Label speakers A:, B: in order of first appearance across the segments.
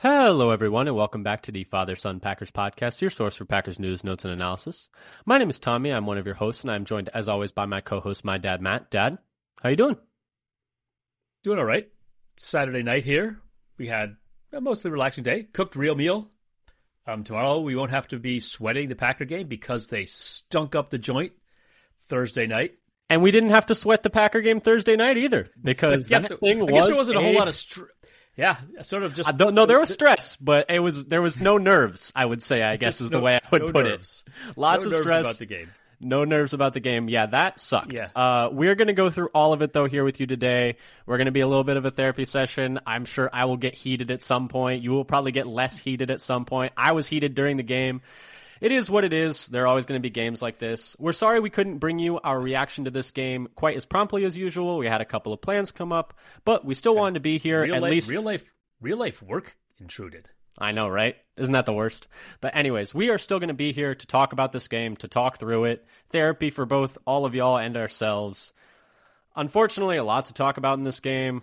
A: Hello, everyone, and welcome back to the Father Son Packers podcast, your source for Packers news, notes, and analysis. My name is Tommy. I'm one of your hosts, and I'm joined, as always, by my co-host, my dad, Matt. Dad, how you doing?
B: Doing all right. Saturday night here. We had a mostly relaxing day. Cooked real meal. Um, tomorrow we won't have to be sweating the Packer game because they stunk up the joint Thursday night.
A: And we didn't have to sweat the Packer game Thursday night either because
B: yes,
A: that thing
B: I
A: was.
B: guess there wasn't a,
A: a
B: whole lot of. Str- yeah, sort of just.
A: I don't know. There was stress, but it was there was no nerves. I would say. I guess is the way I would
B: no
A: put
B: nerves.
A: it. Lots
B: no
A: of stress
B: about the game.
A: No nerves about the game. Yeah, that sucked.
B: Yeah.
A: Uh, we're going to go through all of it, though, here with you today. We're going to be a little bit of a therapy session. I'm sure I will get heated at some point. You will probably get less heated at some point. I was heated during the game. It is what it is. There are always going to be games like this. We're sorry we couldn't bring you our reaction to this game quite as promptly as usual. We had a couple of plans come up, but we still wanted to be here
B: Real
A: at
B: life,
A: least.
B: real life, real life work intruded.
A: I know, right? Isn't that the worst? But anyways, we are still going to be here to talk about this game, to talk through it. Therapy for both all of y'all and ourselves. Unfortunately, a lot to talk about in this game.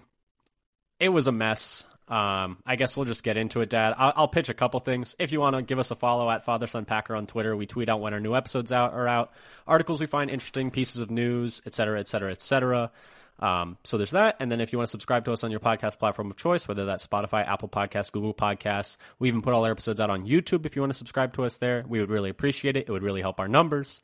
A: It was a mess. Um, I guess we'll just get into it, Dad. I'll, I'll pitch a couple things. If you want to give us a follow at Father Son Packer on Twitter, we tweet out when our new episodes out are out, articles we find interesting, pieces of news, etc., etc., etc. Um, so there's that. And then if you want to subscribe to us on your podcast platform of choice, whether that's Spotify, Apple Podcasts, Google Podcasts, we even put all our episodes out on YouTube. If you want to subscribe to us there, we would really appreciate it. It would really help our numbers.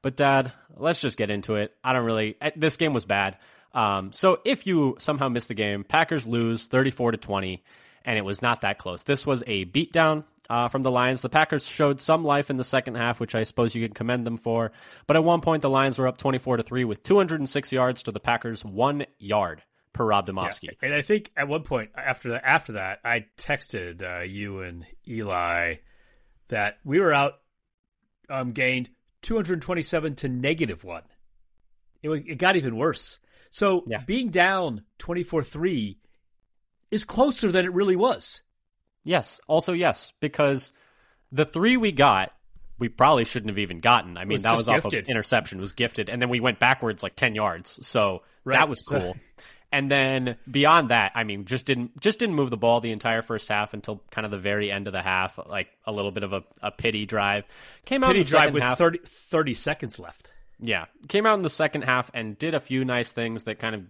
A: But Dad, let's just get into it. I don't really. This game was bad. Um, so if you somehow missed the game, Packers lose 34 to 20, and it was not that close. This was a beatdown uh, from the Lions. The Packers showed some life in the second half, which I suppose you can commend them for. But at one point, the Lions were up 24 to three with 206 yards to the Packers' one yard per Rob Demovsky.
B: Yeah. And I think at one point after that, after that, I texted uh, you and Eli that we were out um, gained 227 to negative one. It, it got even worse. So
A: yeah.
B: being down 24 3 is closer than it really was.
A: Yes. Also, yes, because the three we got, we probably shouldn't have even gotten. I mean,
B: was
A: that was
B: gifted.
A: off of interception, was gifted, and then we went backwards like ten yards. So
B: right.
A: that was cool. and then beyond that, I mean, just didn't just didn't move the ball the entire first half until kind of the very end of the half, like a little bit of a, a pity drive. Came out
B: pity drive with
A: half,
B: 30, 30 seconds left.
A: Yeah, came out in the second half and did a few nice things that kind of,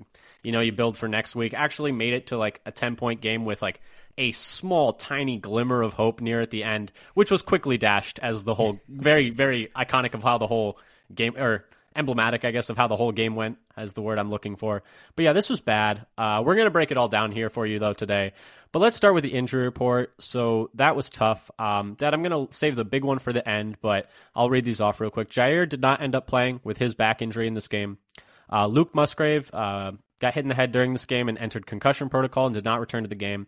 A: you know, you build for next week. Actually made it to like a 10 point game with like a small, tiny glimmer of hope near at the end, which was quickly dashed as the whole very, very iconic of how the whole game or emblematic, I guess, of how the whole game went, as the word I'm looking for. But yeah, this was bad. Uh, we're going to break it all down here for you, though, today. But let's start with the injury report. So that was tough. Um, Dad, I'm going to save the big one for the end, but I'll read these off real quick. Jaire did not end up playing with his back injury in this game. Uh, Luke Musgrave uh, got hit in the head during this game and entered concussion protocol and did not return to the game.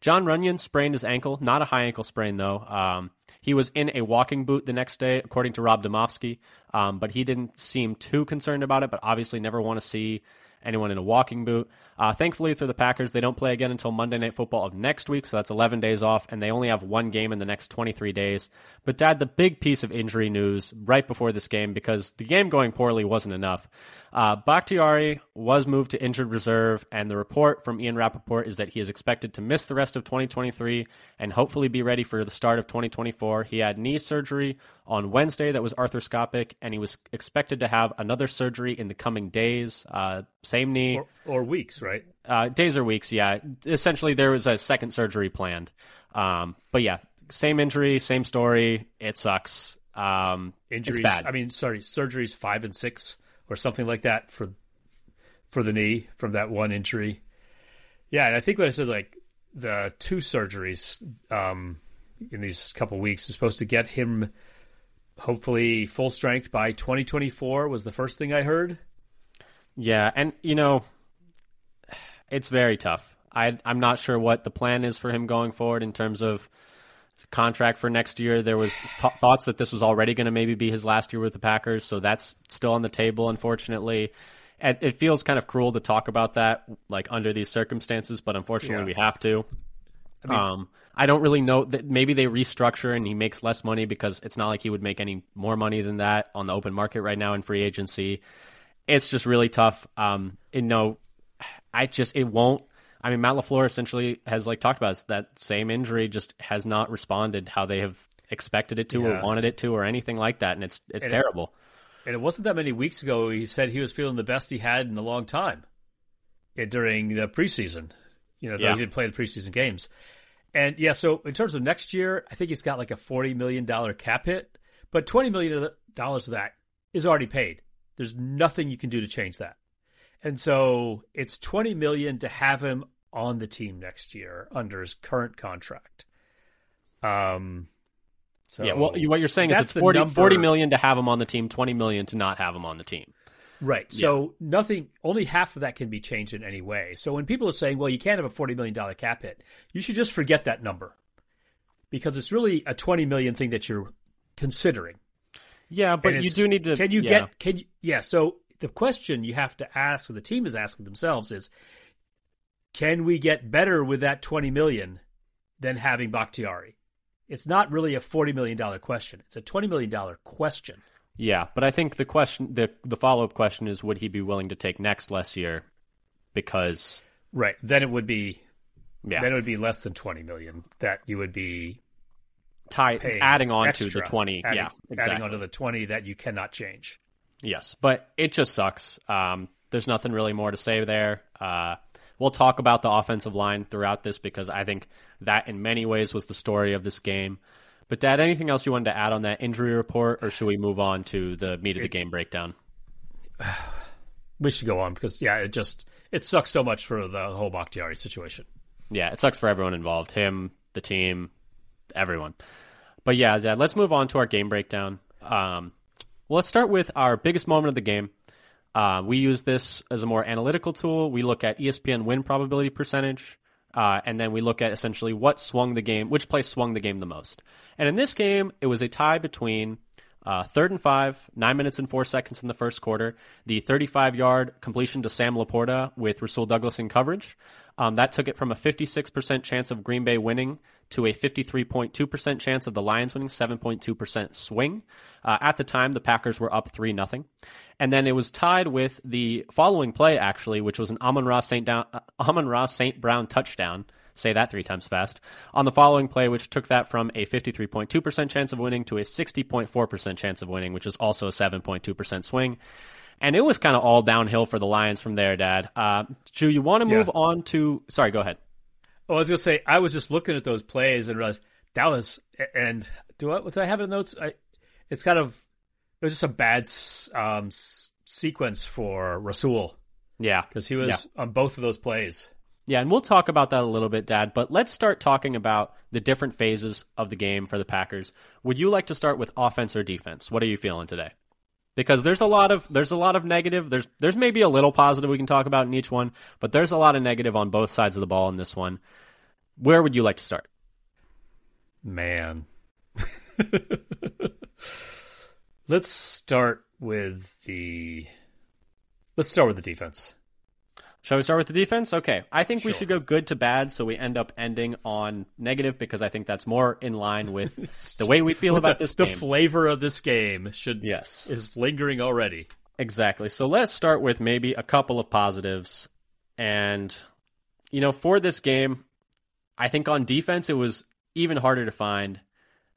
A: Jon Runyan sprained his ankle, not a high ankle sprain though. Um, he was in a walking boot the next day, according to Rob Demovsky, um, but he didn't seem too concerned about it. But obviously, never want to see anyone in a walking boot. Uh, thankfully for the Packers, they don't play again until Monday Night Football of next week, so that's 11 days off, and they only have one game in the next 23 days. But, Dad, the big piece of injury news right before this game, because the game going poorly wasn't enough. Uh, Bakhtiari was moved to injured reserve, and the report from Ian Rapoport is that he is expected to miss the rest of 2023 and hopefully be ready for the start of 2024. He had knee surgery on Wednesday that was arthroscopic, and he was expected to have another surgery in the coming days. Uh, same knee.
B: Or, or weeks, right?
A: Uh, days or weeks, yeah. Essentially, there was a second surgery planned. Um, but yeah, same injury, same story. It sucks. Um,
B: Injuries.
A: bad.
B: I mean, sorry, surgeries five and six or something like that for for the knee from that one injury. Yeah, and I think what I said, like the two surgeries um, in these couple weeks is supposed to get him hopefully full strength by 2024 was the first thing I heard.
A: Yeah, and you know, it's very tough. I I'm not sure what the plan is for him going forward in terms of contract for next year. There was th- thoughts that this was already going to maybe be his last year with the Packers, so that's still on the table. Unfortunately, it, it feels kind of cruel to talk about that like under these circumstances, but unfortunately,
B: Yeah.
A: we have to.
B: I mean-
A: um, I don't really know that maybe they restructure and he makes less money because it's not like he would make any more money than that on the open market right now in free agency. It's just really tough. Um, and no, I just it won't I mean, Matt LaFleur essentially has like talked about this, that same injury just has not responded how they have expected it to
B: Yeah.
A: or wanted it to or anything like that, and it's it's
B: And it-
A: terrible.
B: And it wasn't that many weeks ago he said he was feeling the best he had in a long time eh, during the preseason. You know, though
A: Yeah.
B: he didn't play the preseason games. And yeah, so in terms of next year, I think he's got like a $40 million cap hit, but $20 million of that is already paid. There's nothing you can do to change that. And so it's 20 million to have him on the team next year under his current contract. Um, so
A: yeah, well, what you're saying is it's 40, 40 million to have him on the team, 20 million to not have him on the team.
B: Right. So nothing, only half of that can be changed in any way. So when people are saying, well, you can't have a $40 million cap hit, you should just forget that number because it's really a 20 million thing that you're considering.
A: Yeah, but you do need to.
B: Can you
A: yeah.
B: get, can you, yeah. So the question you have to ask, and the team is asking themselves is, can we get better with that 20 million than having Bakhtiari? It's not really a $40 million question. It's a $20 million question.
A: Yeah, but I think the question, the the follow up question is, would he be willing to take next less year? Because
B: Right. Then it would be,
A: yeah,
B: then it would be less than 20 million that you would be
A: tie,
B: paying
A: adding on
B: extra,
A: to the twenty.
B: adding,
A: yeah, exactly.
B: adding on to the 20 that you cannot change.
A: Yes, but it just sucks. Um, there's nothing really more to say there. Uh, we'll talk about the offensive line throughout this because I think that in many ways was the story of this game. But Dad, anything else you wanted to add on that injury report, or should we move on to the meat of the game breakdown?
B: We should go on because yeah, it just it sucks so much for the whole Bakhtiari situation.
A: Yeah, it sucks for everyone involved him, the team, everyone. But yeah, Dad, let's move on to our game breakdown. Um, well, let's start with our biggest moment of the game. Uh, we use this as a more analytical tool. We look at ESPN win probability percentage, uh, and then we look at essentially what swung the game, which play swung the game the most. And in this game, it was a tie between uh, third and five, nine minutes and four seconds in the first quarter. The 35 yard completion to Sam LaPorta with Rasul Douglas in coverage. Um, that took it from a 56% chance of Green Bay winning to a 53.2% chance of the Lions winning, 7.2% swing. Uh, at the time, the Packers were up 3 0. And then it was tied with the following play, actually, which was an Amon Ross St. Down, uh, Amon-Ra St. Brown touchdown. Say that three times fast. On the following play, which took that from a 53.2% chance of winning to a 60.4% chance of winning, which is also a 7.2% swing. And it was kind of all downhill for the Lions from there, Dad. Uh, Drew, you want to move
B: Yeah.
A: on to. Sorry, go ahead.
B: Oh, I was gonna say I was just looking at those plays and realized that was and do I do I have it in notes? I it's kind of it was just a bad um, s- sequence for Rasul
A: Yeah.
B: because he was on both of those plays.
A: Yeah, and we'll talk about that a little bit, Dad. But let's start talking about the different phases of the game for the Packers. Would you like to start with offense or defense? What are you feeling today? Because there's a lot of there's a lot of negative. There's there's maybe a little positive we can talk about in each one, but there's a lot of negative on both sides of the ball in this one. Where would you like to start?
B: Man. Let's start with the Let's start with the defense.
A: Shall we start with the defense? Okay. I think we should go good to bad so we end up ending on negative because I think that's more in line with the way we feel about
B: the,
A: this
B: the
A: game.
B: flavor of this game should
A: yes.
B: is lingering already.
A: Exactly. So let's start with maybe a couple of positives. And, you know, for this game, I think on defense, it was even harder to find.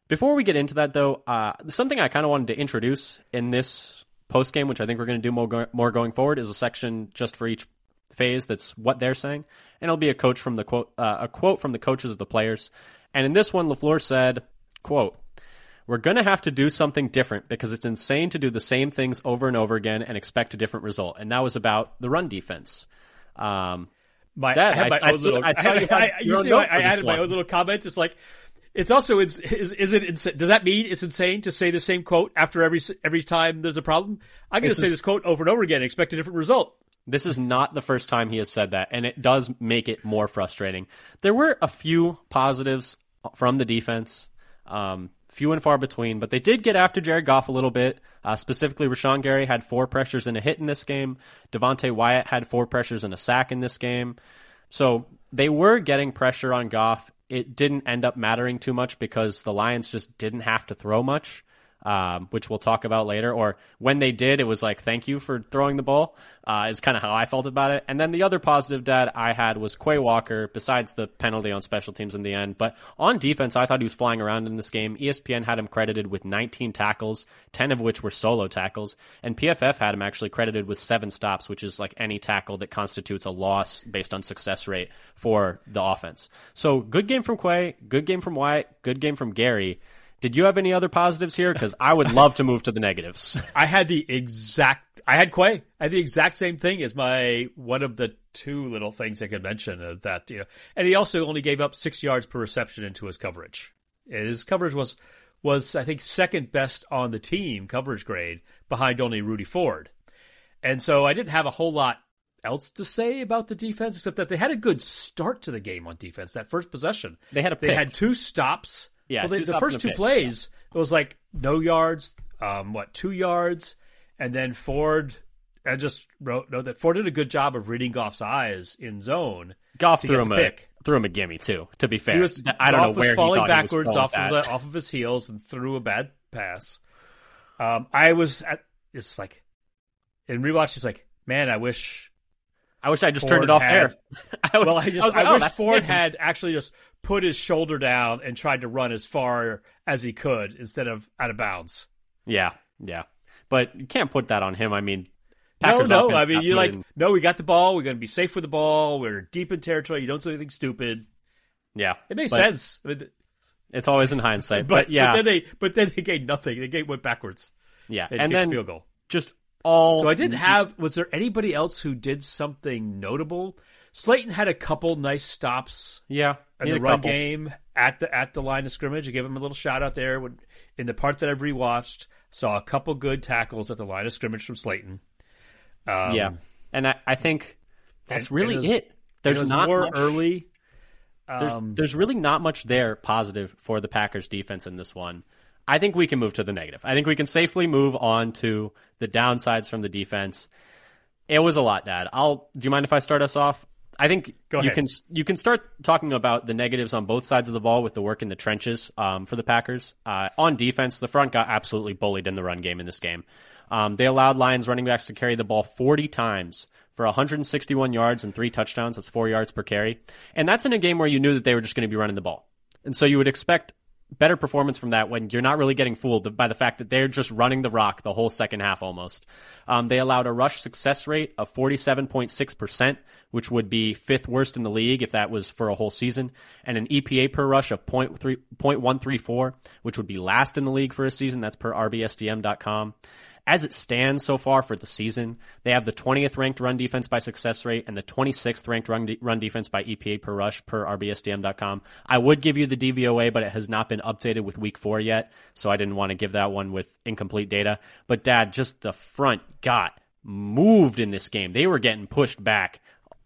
A: Before we get into that, though, uh, something I kind of wanted to introduce in this post game, which I think we're going to do more, go- more going forward, is a section just for each phase that's what they're saying. And it'll be a coach from the quote, uh, a quote from the coaches of the players. And in this one, LaFleur said, quote, we're going to have to do something different because it's insane to do the same things over and over again and expect a different result. And that was about the run defense. Um,
B: My,
A: Dad,
B: I, my
A: I-
B: little.
A: I saw you
B: I, you see, I, added my own little comment. It's like it's also is, is is it insa- does that mean it's insane to say the same quote after every every time there's a problem? I'm going to say this quote over and over again and expect a different result.
A: This is not the first time he has said that, and it does make it more frustrating. There were a few positives from the defense, um, few and far between, but they did get after Jared Goff a little bit. Uh, specifically, Rashan Gary had four pressures and a hit in this game. Devonte Wyatt had four pressures and a sack in this game. So they were getting pressure on Goff. It didn't end up mattering too much because the Lions just didn't have to throw much. Um, which we'll talk about later. Or when they did, it was like, thank you for throwing the ball, uh, is kind of how I felt about it. And then the other positive that I had was Quay Walker, besides the penalty on special teams in the end. But on defense, I thought he was flying around in this game. ESPN had him credited with 19 tackles, 10 of which were solo tackles. And PFF had him actually credited with seven stops, which is like any tackle that constitutes a loss based on success rate for the offense. So good game from Quay, good game from Wyatt, good game from Gary. Did you have any other positives here? Because I would love to move to the negatives.
B: I had the exact. I had Quay. I had the exact same thing as my one of the two little things I could mention of that. You know, and he also only gave up six yards per reception into his coverage. His coverage was was I think second best on the team coverage grade, behind only Rudy Ford. And so I didn't have a whole lot else to say about the defense except that they had a good start to the game on defense. That first possession,
A: they had a
B: they had two stops
A: Yeah,
B: well, they, the first two
A: pick.
B: plays, it was like no yards, um, what two yards, and then Ford. I just wrote note that Ford did a good job of reading Goff's eyes in zone.
A: Goff threw him a
B: pick.
A: threw him a gimme too. To be fair,
B: was,
A: I don't
B: Goff
A: know where
B: was falling
A: he
B: backwards
A: he was
B: off of the, off of his heels and threw a bad pass. Um, I was at it's like in rewatch. It's like, man, I wish.
A: I wish I just
B: Ford
A: turned it off
B: had-
A: there. I was,
B: Well, I just
A: was like,
B: I
A: oh,
B: wish Ford
A: him.
B: had actually just put his shoulder down and tried to run as far as he could instead of out of bounds.
A: Yeah, yeah, but you can't put that on him. I mean,
B: No,
A: Packers
B: no.
A: offense
B: I mean, you're like, no, we got the ball. We're going to be safe with the ball. We're deep in territory. You don't do anything stupid.
A: yeah,
B: It makes sense. I mean,
A: It's always in hindsight,
B: but,
A: but, yeah,
B: but then they, but then they gained nothing. They gained, went backwards.
A: yeah,
B: They
A: and then
B: field goal.
A: just all.
B: So I didn't have. Was there anybody else who did something notable? Slaton had a couple nice stops
A: yeah,
B: in the run
A: couple.
B: game at the at the line of scrimmage. I gave him a little shout out there. When, in the part that I've rewatched, saw a couple good tackles at the line of scrimmage from Slaton. Um,
A: yeah, and I, I think that's
B: and-
A: really
B: and it was-
A: it. There's
B: it
A: not
B: more
A: much,
B: early.
A: There's,
B: Um,
A: there's really not much there positive for the Packers defense in this one. I think we can move to the negative. I think we can safely move on to the downsides from the defense. It was a lot, Dad. I'll. Do you mind if I start us off? I think
B: Go
A: you
B: ahead.
A: can you can start talking about the negatives on both sides of the ball with the work in the trenches um, for the Packers. Uh, on defense, the front got absolutely bullied in the run game in this game. Um, they allowed Lions running backs to carry the ball 40 times for 161 yards and three touchdowns. That's four yards per carry, and that's in a game where you knew that they were just going to be running the ball, and so you would expect better performance from that when you're not really getting fooled by the fact that they're just running the rock the whole second half almost. Um, they allowed a rush success rate of 47.6%, which would be fifth worst in the league if that was for a whole season, and an EPA per rush of 0.3 0.134, which would be last in the league for a season. That's per RBSDM.com. As it stands so far for the season, they have the 20th ranked run defense by success rate and the 26th ranked run, de- run defense by EPA per rush per RBSDM.com. I would give you the DVOA, but it has not been updated with week four yet, so I didn't want to give that one with incomplete data. But Dad, just the front got moved in this game. They were getting pushed back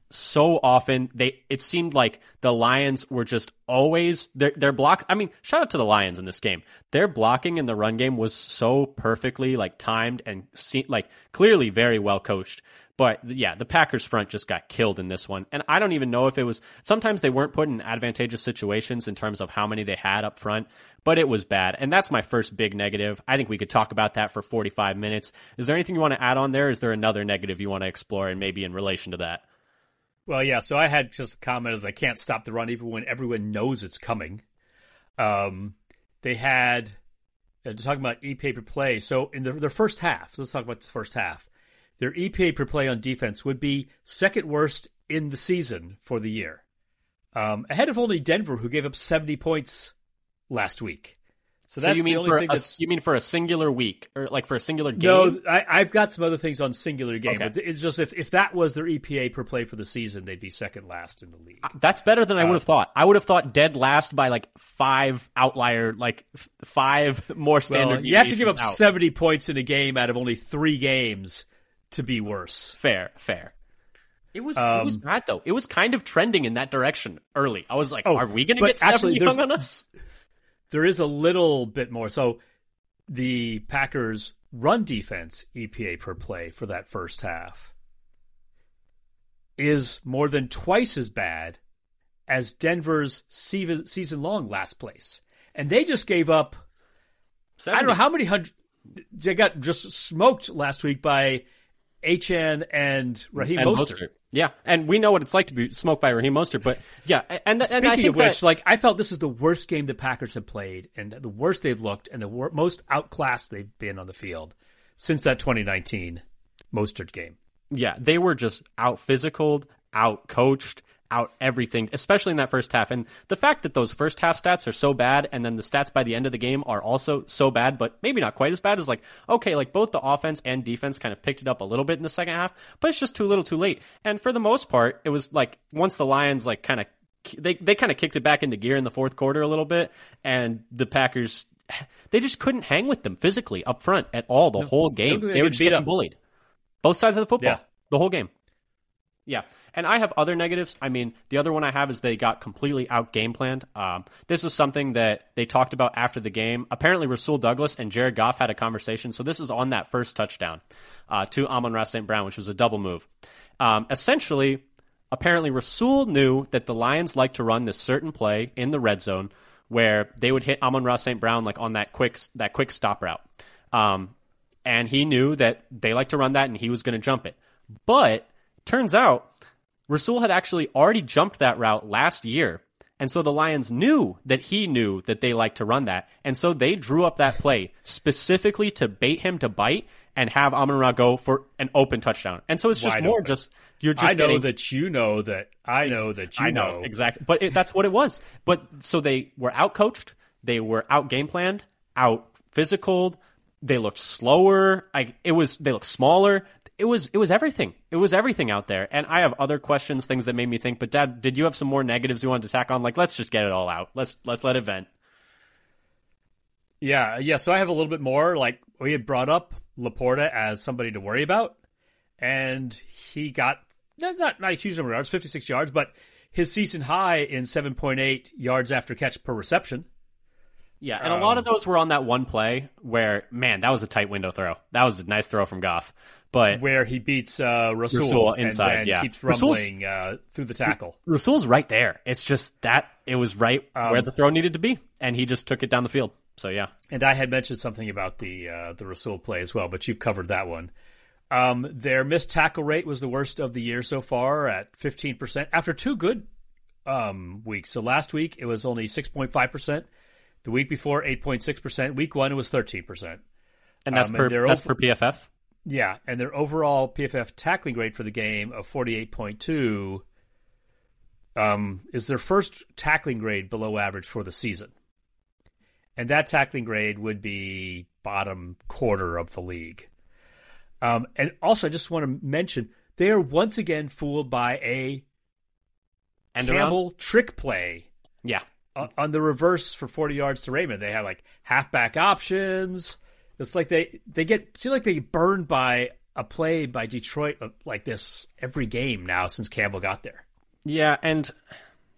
A: so often they it seemed like the lions were just always their their block i mean shout out to the lions in this game. Their blocking in the run game was so perfectly like timed and se- like clearly very well coached. But yeah the packers front just got killed in this one. And i don't even know if it was sometimes they weren't put in advantageous situations in terms of how many they had up front but it was bad. And that's my first big negative. I think we could talk about that for 45 minutes. Is there anything you want to add on there? Is there another negative you want to explore and maybe in relation to that
B: Well, yeah. So I had just a comment as I can't stop the run even when everyone knows it's coming. Um, they had uh, talking about EPA per play. So in the, their first half, let's talk about the first half. Their EPA per play on defense would be second worst in the season for the year, um, ahead of only Denver, who gave up seventy points last week. So
A: So
B: that's
A: you mean
B: the only
A: for
B: thing
A: a,
B: that's
A: you mean for a singular week or like for a singular game?
B: no, I, I've got some other things on singular game,
A: Okay.
B: but it's just if, if that was their EPA per play for the season, they'd be second last in the league.
A: That's better than I
B: Uh,
A: would have thought. I would have thought dead last by like five outlier, like f- five more standard.
B: Well, you have to give up
A: out.
B: 70 points in a game out of only three games to be worse.
A: Fair, fair. It was it was
B: Um,
A: bad though. It was kind of trending in that direction early. I was like,
B: Oh,
A: are we going to get seventy
B: actually, there's-
A: on us?
B: There is a little bit more. So the Packers' run defense EPA per play for that first half is more than twice as bad as Denver's season long last place. And they just gave up I don't know how many hundred they got just smoked last week by Achane and Raheem and Mostert. Mostert.
A: Yeah, and we know what it's like to be smoked by Raheem Mostert. But yeah, and,
B: Speaking
A: and I think
B: of which, that, like I felt this is the worst game the Packers have played, and the worst they've looked, and the wor- most outclassed they've been on the field since that 2019 Mostert game.
A: Yeah, they were just out physicaled, out coached, out everything, especially in that first half. And the fact that those first half stats are so bad, and then the stats by the end of the game are also so bad, but maybe not quite as bad is like, okay, like both the offense and defense kind of picked it up a little bit in the second half, but it's just too little too late. And for the most part, it was like once the Lions like kind of they they kind of kicked it back into gear in the fourth quarter a little bit, and the Packers they just couldn't hang with them physically up front at all the no, whole game. They, they were just getting up. bullied, both sides of the football, yeah. the whole game. Yeah, and I have other negatives. I mean, the other one I have is they got completely out game planned. Um, this is something that they talked about after the game. Apparently, Rasul Douglas and Jared Goff had a conversation. So this is on that first touchdown uh, to Amon-Ra St. Brown, which was a double move. Um, essentially, apparently Rasul knew that the Lions like to run this certain play in the red zone where they would hit Amon-Ra St. Brown like on that quick that quick stop route. Um, and he knew that they like to run that, and he was going to jump it. But Turns out, Rasul had actually already jumped that route last year. And so the Lions knew that he knew that they like to run that. And so they drew up that play specifically to bait him to bite and have Amon Ra go for an open touchdown. And so it's just Wide more open. just you're just I
B: know
A: getting,
B: that you know that I know that you I know,
A: know. exactly. But it, that's what it was. But so they were out coached, they were out game planned, out physical, they looked slower. I, it was they looked smaller it was it was everything. It was everything out there. And I have other questions, things that made me think. But Dad, did you have some more negatives you wanted to tack on? Like, let's just get it all out. Let's let's let it vent.
B: Yeah, yeah. So I have a little bit more. Like we had brought up LaPorta as somebody to worry about, and he got not not, a huge number of yards, fifty six yards, but his season high in seven point eight yards after catch per reception.
A: Yeah, and um, a lot of those were on that one play where, man, that was a tight window throw. That was a nice throw from Goff but
B: where he beats uh, Rasul, Rasul inside, and yeah, keeps rumbling uh, through the tackle.
A: Rasul's right there. It's just that it was right um, where the throw needed to be, and he just took it down the field. So yeah.
B: And I had mentioned something about the uh, the Rasul play as well, but you've covered that one. Um, their missed tackle rate was the worst of the year so far at 15% after two good um, weeks. So last week it was only 6.5%. The week before 8.6%. Week 1 it was 13%.
A: And that's um, per and that's over- per PFF.
B: Yeah, and their overall PFF tackling grade for the game of 48.2 um, is their first tackling grade below average for the season. And that tackling grade would be bottom quarter of the league. Um, and also, I just want to mention they are once again fooled by a and Campbell around? trick play.
A: Yeah.
B: Uh, on the reverse for 40 yards to Raymond. They have like halfback options it's like they they get seem like they burned by a play by Detroit uh, like this every game now since Campbell got there.
A: Yeah, and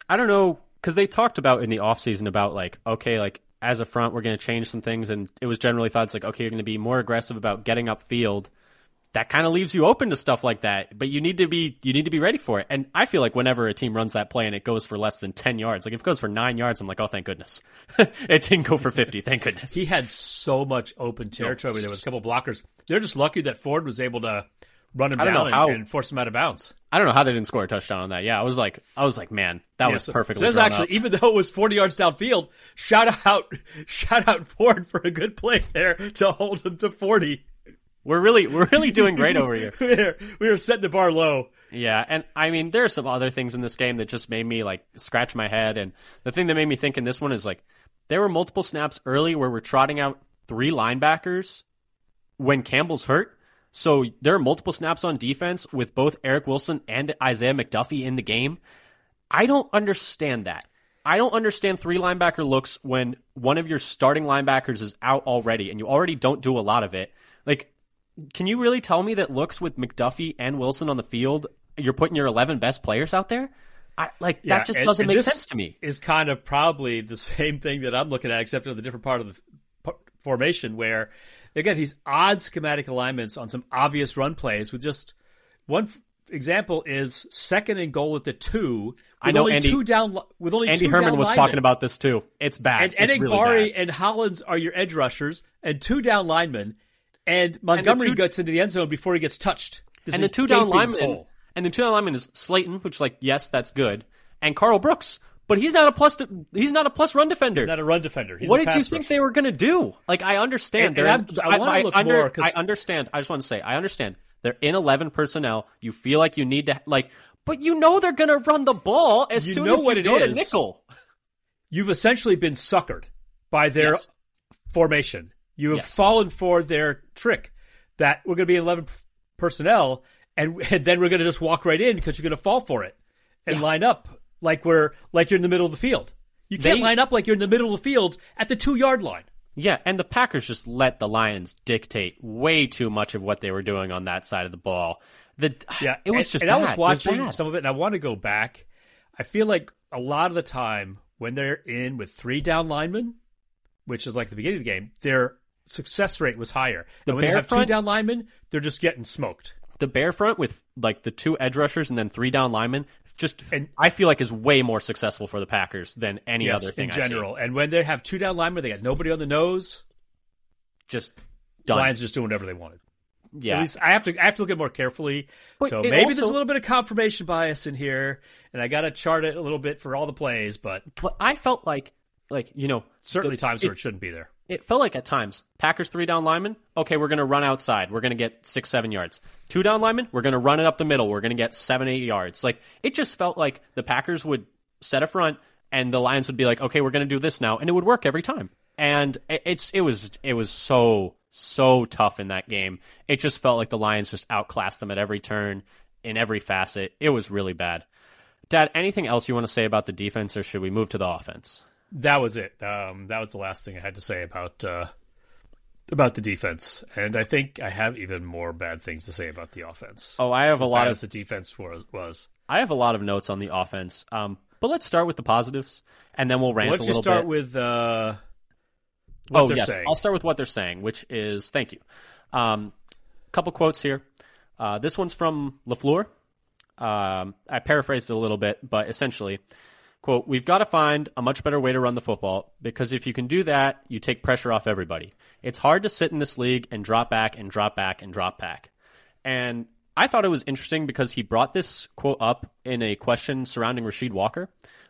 A: I don't know because they talked about in the offseason about like okay, like as a front we're going to change some things, and it was generally thought it's like okay, you're going to be more aggressive about getting upfield that kind of leaves you open to stuff like that. But you need to be you need to be ready for it. And I feel like whenever a team runs that play and it goes for less than ten yards, like if it goes for nine yards, I'm like, oh thank goodness, it didn't go for fifty. Thank goodness.
B: He had so much open territory. There was a couple blockers. They're just lucky that Ford was able to run him down and, how, and, force him out of bounds.
A: I don't know how they didn't score a touchdown on that. Yeah, I was like, I was like, man, that yeah, was so, perfectly. So
B: there's actually, up. even though it was 40 yards downfield, shout out, shout out Ford for a good play there to hold him to 40.
A: We're really we're really doing great over here.
B: we're we're setting the bar low.
A: Yeah, and I mean there are some other things in this game that just made me like scratch my head and the thing that made me think in this one is like there were multiple snaps early where we're trotting out three linebackers when Campbell's hurt. So there are multiple snaps on defense with both Eric Wilson and Isaiah McDuffie in the game. I don't understand that. I don't understand three linebacker looks when one of your starting linebackers is out already and you already don't do a lot of it. Like can you really tell me that looks with McDuffie and Wilson on the field, you're putting your 11 best players out there? I, like yeah, that just and, doesn't and make sense to me.
B: Is kind of probably the same thing that I'm looking at, except in a different part of the formation where they get these odd schematic alignments on some obvious run plays with just one example is second and goal at the two. With
A: I know
B: only
A: Andy-
B: two down. With only
A: Andy Herman was
B: linemen.
A: talking about this too. It's bad.
B: And
A: it's really
B: and Hollins are your edge rushers, and two down linemen, and Montgomery
A: two-
B: gets into the end zone before he gets touched. This
A: and the two down
B: hole.
A: and the two down linemen is Slaton, which like yes, that's good, and Karl Brooks, but he's not a plus. he's not a plus run defender.
B: He's not a run defender. He's
A: what did you think
B: rusher.
A: they were going to do? Like I understand.
B: And- and I'm- I wanna look
A: under-
B: more
A: I understand. I just want to say I understand. They're in eleven personnel. You feel like you need to like, but you know they're going to run the ball as
B: You
A: soon
B: know
A: as
B: what
A: you
B: it
A: go to nickel.
B: You've essentially been suckered by their
A: Yes.
B: formation. You have
A: Yes.
B: fallen for their trick that we're going to be 11 personnel, and, and then we're going to just walk right in because you're going to fall for it and
A: Yeah.
B: line up like we're like you're in the middle of the field. You can't
A: They-
B: line up like you're in the middle of the field at the two yard line.
A: Yeah, and the Packers just let the Lions dictate way too much of what they were doing on that side of the ball. The
B: Yeah,
A: it was
B: and,
A: just
B: And
A: bad.
B: I was watching
A: bad.
B: some of it, and I want to go back. I feel like a lot of the time when they're in with three down linemen, which is like the beginning of the game, their success rate was higher.
A: The
B: and when they have
A: front-
B: two down linemen, they're just getting smoked.
A: the bear front with like the two edge rushers and then three down linemen just
B: And-
A: I feel like is way more successful for the Packers than any
B: Yes,
A: other thing
B: in
A: I see.
B: general. And when they have two down linemen, they got nobody on the nose.
A: Just done.
B: Lions just doing whatever they wanted.
A: yeah.
B: At least I have to I have to look at it more carefully.
A: But
B: so maybe
A: also-
B: there's a little bit of confirmation bias in here, and I got to chart it a little bit for all the plays, but
A: but I felt like like you know
B: certainly
A: the-
B: times
A: it,
B: where it shouldn't be there.
A: It felt like at times Packers three down linemen. Okay, we're gonna run outside. We're gonna get six seven yards. Two down linemen. We're gonna run it up the middle. We're gonna get seven eight yards. Like it just felt like the Packers would set a front and the Lions would be like, okay, we're gonna do this now, and it would work every time. And it- it's it was it was so so tough in that game. It just felt like the Lions just outclassed them at every turn in every facet. It was really bad. Dad, anything else you want to say about the defense, or should we move to the offense?
B: That was it. Um, that was the last thing I had to say about uh, about the defense, and I think I have even more bad things to say about the offense.
A: Oh, I have a lot of
B: as the defense was. was.
A: I have a lot of notes on the offense, um, but let's start with the positives, and then we'll rant a little
B: start
A: bit.
B: with uh, what
A: oh
B: they're
A: yes,
B: saying?
A: I'll start with what they're saying, which is thank you. Um, couple quotes here. Uh, this one's from LaFleur. Um, I paraphrased it a little bit, but essentially, quote: "We've got to find a much better way to run the football because if you can do that, you take pressure off everybody. It's hard to sit in this league and drop back and drop back and drop back." And I thought it was interesting because he brought this quote up in a question surrounding Rasheed Walker,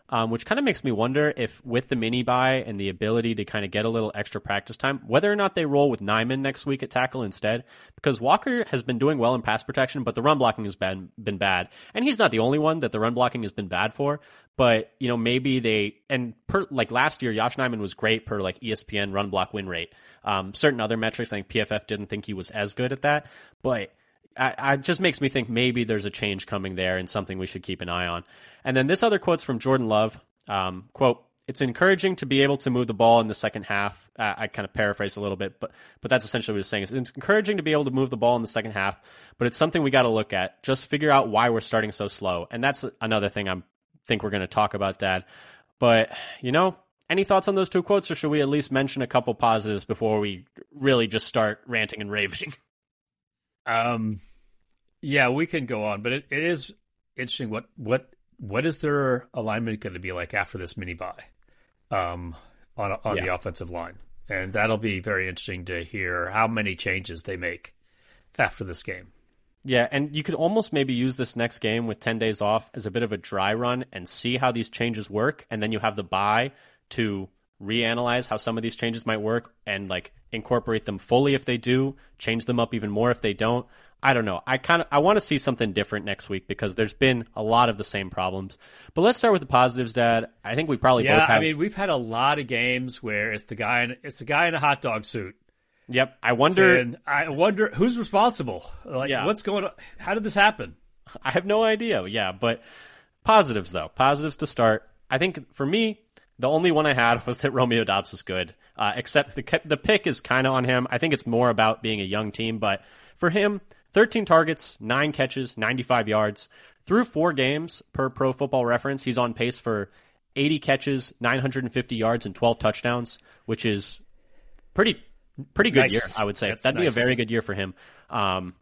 A: um, which kind of makes me wonder if, with the mini bye and the ability to kind of get a little extra practice time, whether or not they roll with Nijman next week at tackle instead. Because Walker has been doing well in pass protection, but the run blocking has been been bad, and he's not the only one that the run blocking has been bad for. But you know, maybe they and per like last year, Josh Nijman was great per like ESPN run block win rate. Um, certain other metrics, I think PFF didn't think he was as good at that, but I, I it just makes me think maybe there's a change coming there and something we should keep an eye on. And then this other quote's from Jordan Love. Um, quote: "It's encouraging to be able to move the ball in the second half." Uh, I kind of paraphrase a little bit, but but that's essentially what he's saying. It's encouraging to be able to move the ball in the second half, but it's something we got to look at. Just figure out why we're starting so slow, and that's another thing I'm think we're going to talk about, Dad. But you know, any thoughts on those two quotes, or should we at least mention a couple positives before we really just start ranting and raving?
B: Um, yeah, we can go on, but it, it is interesting. What what what is their alignment going to be like after this mini bye, um, on on the offensive line, and that'll be very interesting to hear how many changes they make after this game.
A: Yeah, and you could almost maybe use this next game with 10 days off as a bit of a dry run and see how these changes work. And then you have the bye to reanalyze how some of these changes might work and like incorporate them fully if they do, change them up even more if they don't. I don't know. I kind of I want to see something different next week because there's been a lot of the same problems. But let's start with the positives, Dad. I think we probably
B: Yeah,
A: both have.
B: I mean, we've had a lot of games where it's the guy in it's the guy in a hot dog suit,
A: yep. I wonder.
B: and I wonder who's responsible. Like,
A: Yeah.
B: what's going on? How did this happen?
A: I have no idea. Yeah, but positives though. Positives to start. I think for me, the only one I had was that Romeo Doubs was good. Uh, except the the pick is kind of on him. I think it's more about being a young team, but for him, 13 targets, nine catches, 95 yards through four games per Pro Football Reference. He's on pace for 80 catches, 950 yards, and 12 touchdowns, which is pretty pretty good
B: Nice.
A: year. I would say
B: That's
A: that'd
B: nice.
A: be a very good year for him. Um,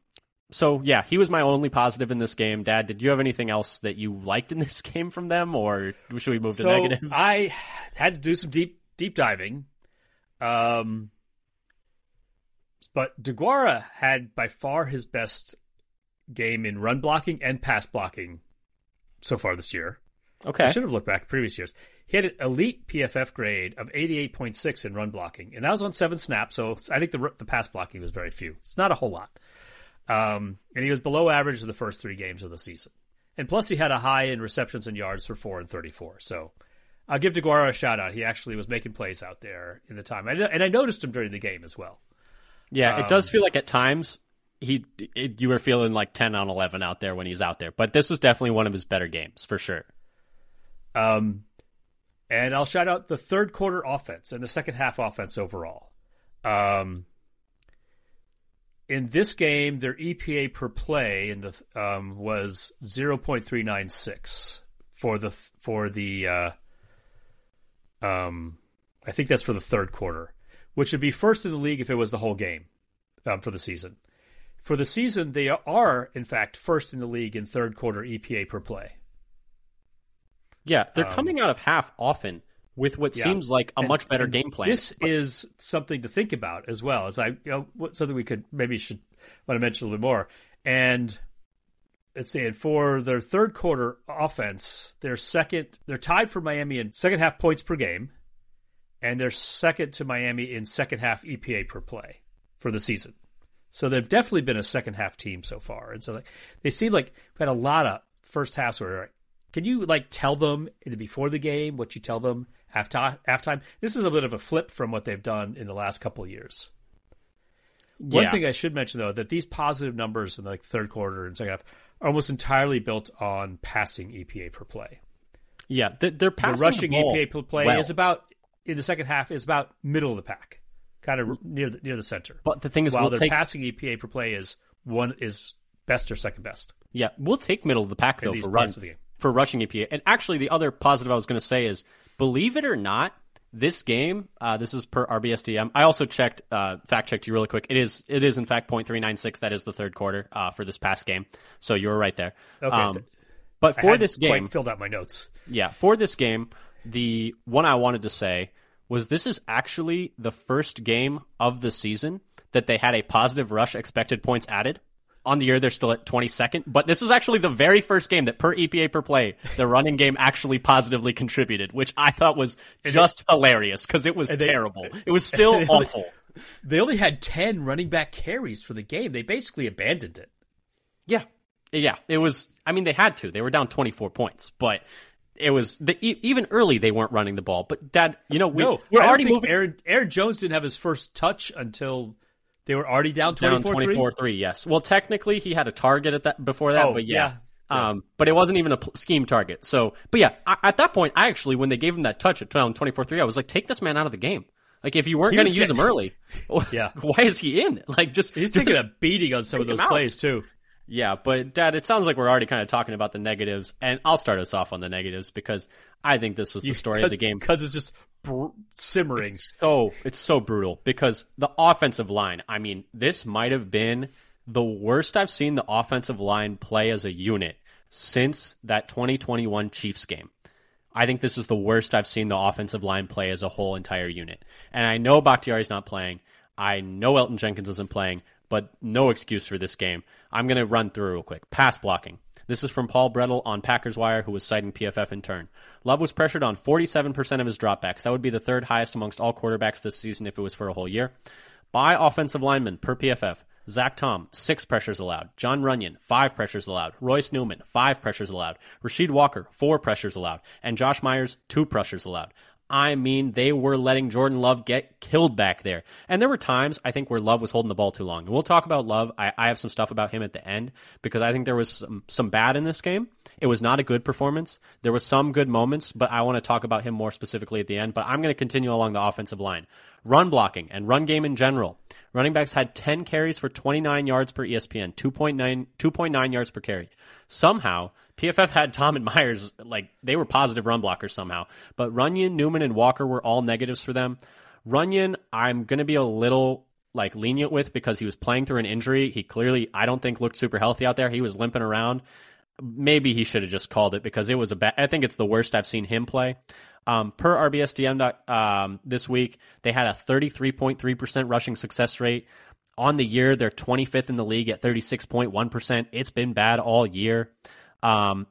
A: so yeah, he was my only positive in this game. Dad, did you have anything else that you liked in this game from them, or should we move
B: so
A: to negatives?
B: I had to do some deep deep diving. Um, but Deguara had by far his best game in run blocking and pass blocking so far this year.
A: Okay.
B: I should have looked back previous years. He had an elite PFF grade of 88.6 in run blocking, and that was on seven snaps. So I think the the pass blocking was very few. It's not a whole lot. Um, and he was below average in the first three games of the season. And plus, he had a high in receptions and yards for four and 34. So I'll give Deguara a shout out. He actually was making plays out there in the time, and I noticed him during the game as well.
A: Yeah, um, it does feel like at times he it, you were feeling like 10 on 11 out there when he's out there, but this was definitely one of his better games for sure.
B: Um, and I'll shout out the third quarter offense and the second half offense overall. Um, in this game, their EPA per play in the um, was zero point three nine six for the for the uh, um, I think that's for the third quarter, which would be first in the league if it was the whole game um, for the season. For the season, they are in fact first in the league in third quarter EPA per play.
A: Yeah, they're um, coming out of half often with what yeah. seems like a and, much better game plan.
B: This but, is something to think about as well. As I, you know, something we could maybe should want to mention a little bit more. And let's see, and for their third quarter offense, they're second. They're tied for Miami in second half points per game, and they're second to Miami in second half EPA per play for the season. So they've definitely been a second half team so far, and so like, they seem like we've had a lot of first halves where. Can you like tell them before the game what you tell them half halftime? This is a bit of a flip from what they've done in the last couple of years. One yeah. thing I should mention though that these positive numbers in like third quarter and second half are almost entirely built on passing EPA per play.
A: Yeah, they're passing
B: the rushing
A: the
B: EPA per play well. is about in the second half is about middle of the pack, kind of near the near the center.
A: But the thing is,
B: while
A: we'll
B: their
A: take...
B: passing EPA per play is one is best or second best.
A: Yeah, we'll take middle of the pack though for run, for rushing EPA. And actually, the other positive I was going to say is, believe it or not, this game, uh, this is per RBSDM. I also checked, uh, fact checked you really quick. It is, it is in fact 0.396. That is the third quarter uh, for this past game. So you were right there.
B: Okay. Um,
A: but for this game,
B: filled out my notes.
A: Yeah, for this game, the one I wanted to say was this is actually the first game of the season that they had a positive rush expected points added on the year they're still at 22nd, but this was actually the very first game that per EPA per play, the running game actually positively contributed, which I thought was just they, hilarious because it was terrible. They, it was still they awful.
B: They only had 10 running back carries for the game. They basically abandoned it.
A: Yeah. Yeah. It was, I mean, they had to. They were down 24 points, but it was the, even early they weren't running the ball. But dad, you know, we,
B: no, we're already moving. Aaron, Aaron Jones didn't have his first touch until they were already down 24
A: 3? yes. Well, technically, he had a target at that before that, oh, but yeah. yeah. Um, but it wasn't even a scheme target. So, but yeah, I, at that point, I actually, when they gave him that touch at 24 3, I was like, take this man out of the game. Like, if you weren't going to use him early, yeah. why is he in? Like, just.
B: He's taking a beating on some of those plays, too.
A: Yeah, but Dad, it sounds like we're already kind of talking about the negatives, and I'll start us off on the negatives because I think this was the story of the game.
B: Because it's just br- simmering.
A: It's so it's so brutal because the offensive line. I mean, this might have been the worst I've seen the offensive line play as a unit since that 2021 Chiefs game. I think this is the worst I've seen the offensive line play as a whole entire unit. And I know Bakhtiari's not playing. I know Elgton Jenkins isn't playing, but no excuse for this game. I'm going to run through real quick. Pass blocking. This is from Paul Bretl on Packers Wire, who was citing PFF in turn. Love was pressured on 47% of his dropbacks. That would be the third highest amongst all quarterbacks this season if it was for a whole year. By offensive lineman per PFF, Zach Tom, six pressures allowed. Jon Runyan, five pressures allowed. Royce Newman, five pressures allowed. Rasheed Walker, four pressures allowed. And Josh Myers, two pressures allowed. I mean, they were letting Jordan Love get killed back there. And there were times, I think, where Love was holding the ball too long. And we'll talk about Love. I, I have some stuff about him at the end because I think there was some, some bad in this game. It was not a good performance. There was some good moments, but I want to talk about him more specifically at the end. But I'm going to continue along the offensive line. Run blocking and run game in general. Running backs had 10 carries for 29 yards per ESPN, 2.9, 2.9 yards per carry. Somehow, PFF had Tom and Myers like they were positive run blockers somehow, but Runyan, Newman, and Walker were all negatives for them. Runyan, I'm to be a little like lenient with because he was playing through an injury. He clearly, I don't think, looked super healthy out there. He was limping around. Maybe he should have just called it because it was a bad. I think it's the worst I've seen him play. Um, per RBSDM um, this week, they had a 33.3% rushing success rate. On the year, they're 25th in the league at 36.1%. It's been bad all year. Um,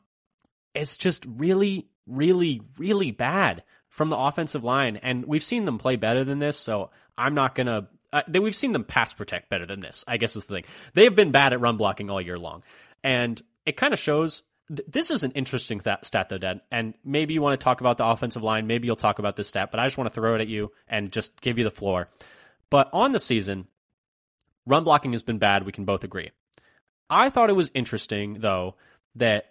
A: it's just really, really, really bad from the offensive line. And we've seen them play better than this, so I'm not going to. Uh, we've seen them pass protect better than this, I guess is the thing. They have been bad at run blocking all year long. And it kind of shows. Th- this is an interesting stat, though, Dad. And maybe you want to talk about the offensive line. Maybe you'll talk about this stat, but I just want to throw it at you and just give you the floor. But on the season, run blocking has been bad. We can both agree. I thought it was interesting, though, that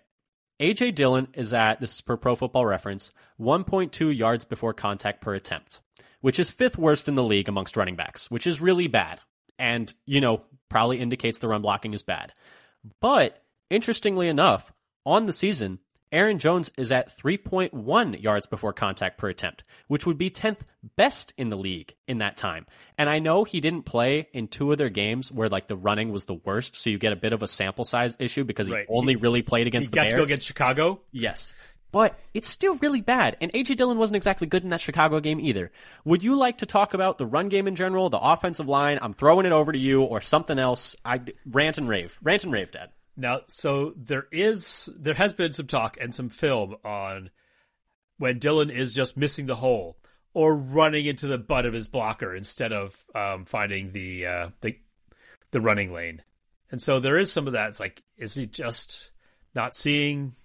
A: AJ Dillon is at, this is per pro football reference, 1.2 yards before contact per attempt, which is fifth worst in the league amongst running backs, which is really bad. And, you know, probably indicates the run blocking is bad. But interestingly enough, on the season, Aaron Jones is at 3.1 yards before contact per attempt, which would be 10th best in the league in that time. And I know he didn't play in two of their games where like the running was the worst, so you get a bit of a sample size issue because he only he, really played against
B: he
A: the
B: got
A: Bears.
B: to go against Chicago.
A: Yes. But it's still really bad, and AJ Dillon wasn't exactly good in that Chicago game either. Would you like to talk about the run game in general, the offensive line? I'm throwing it over to you, or something else. I rant and rave, rant and rave, Dad.
B: Now, so there is there has been some talk and some film on when Dillon is just missing the hole or running into the butt of his blocker instead of um, finding the uh, the the running lane. And so there is some of that. It's like, is he just not seeing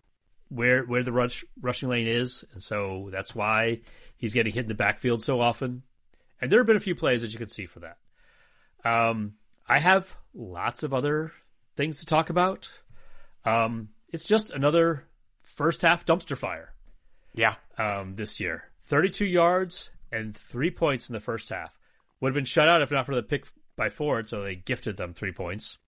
B: where where the rush, rushing lane is, and so that's why he's getting hit in the backfield so often. And there have been a few plays that you could see for that. Um, I have lots of other things to talk about. Um, it's just another first half dumpster fire.
A: Yeah.
B: Um, this year, 32 yards and three points in the first half. Would have been shut out if not for the pick by Ford, so they gifted them three points.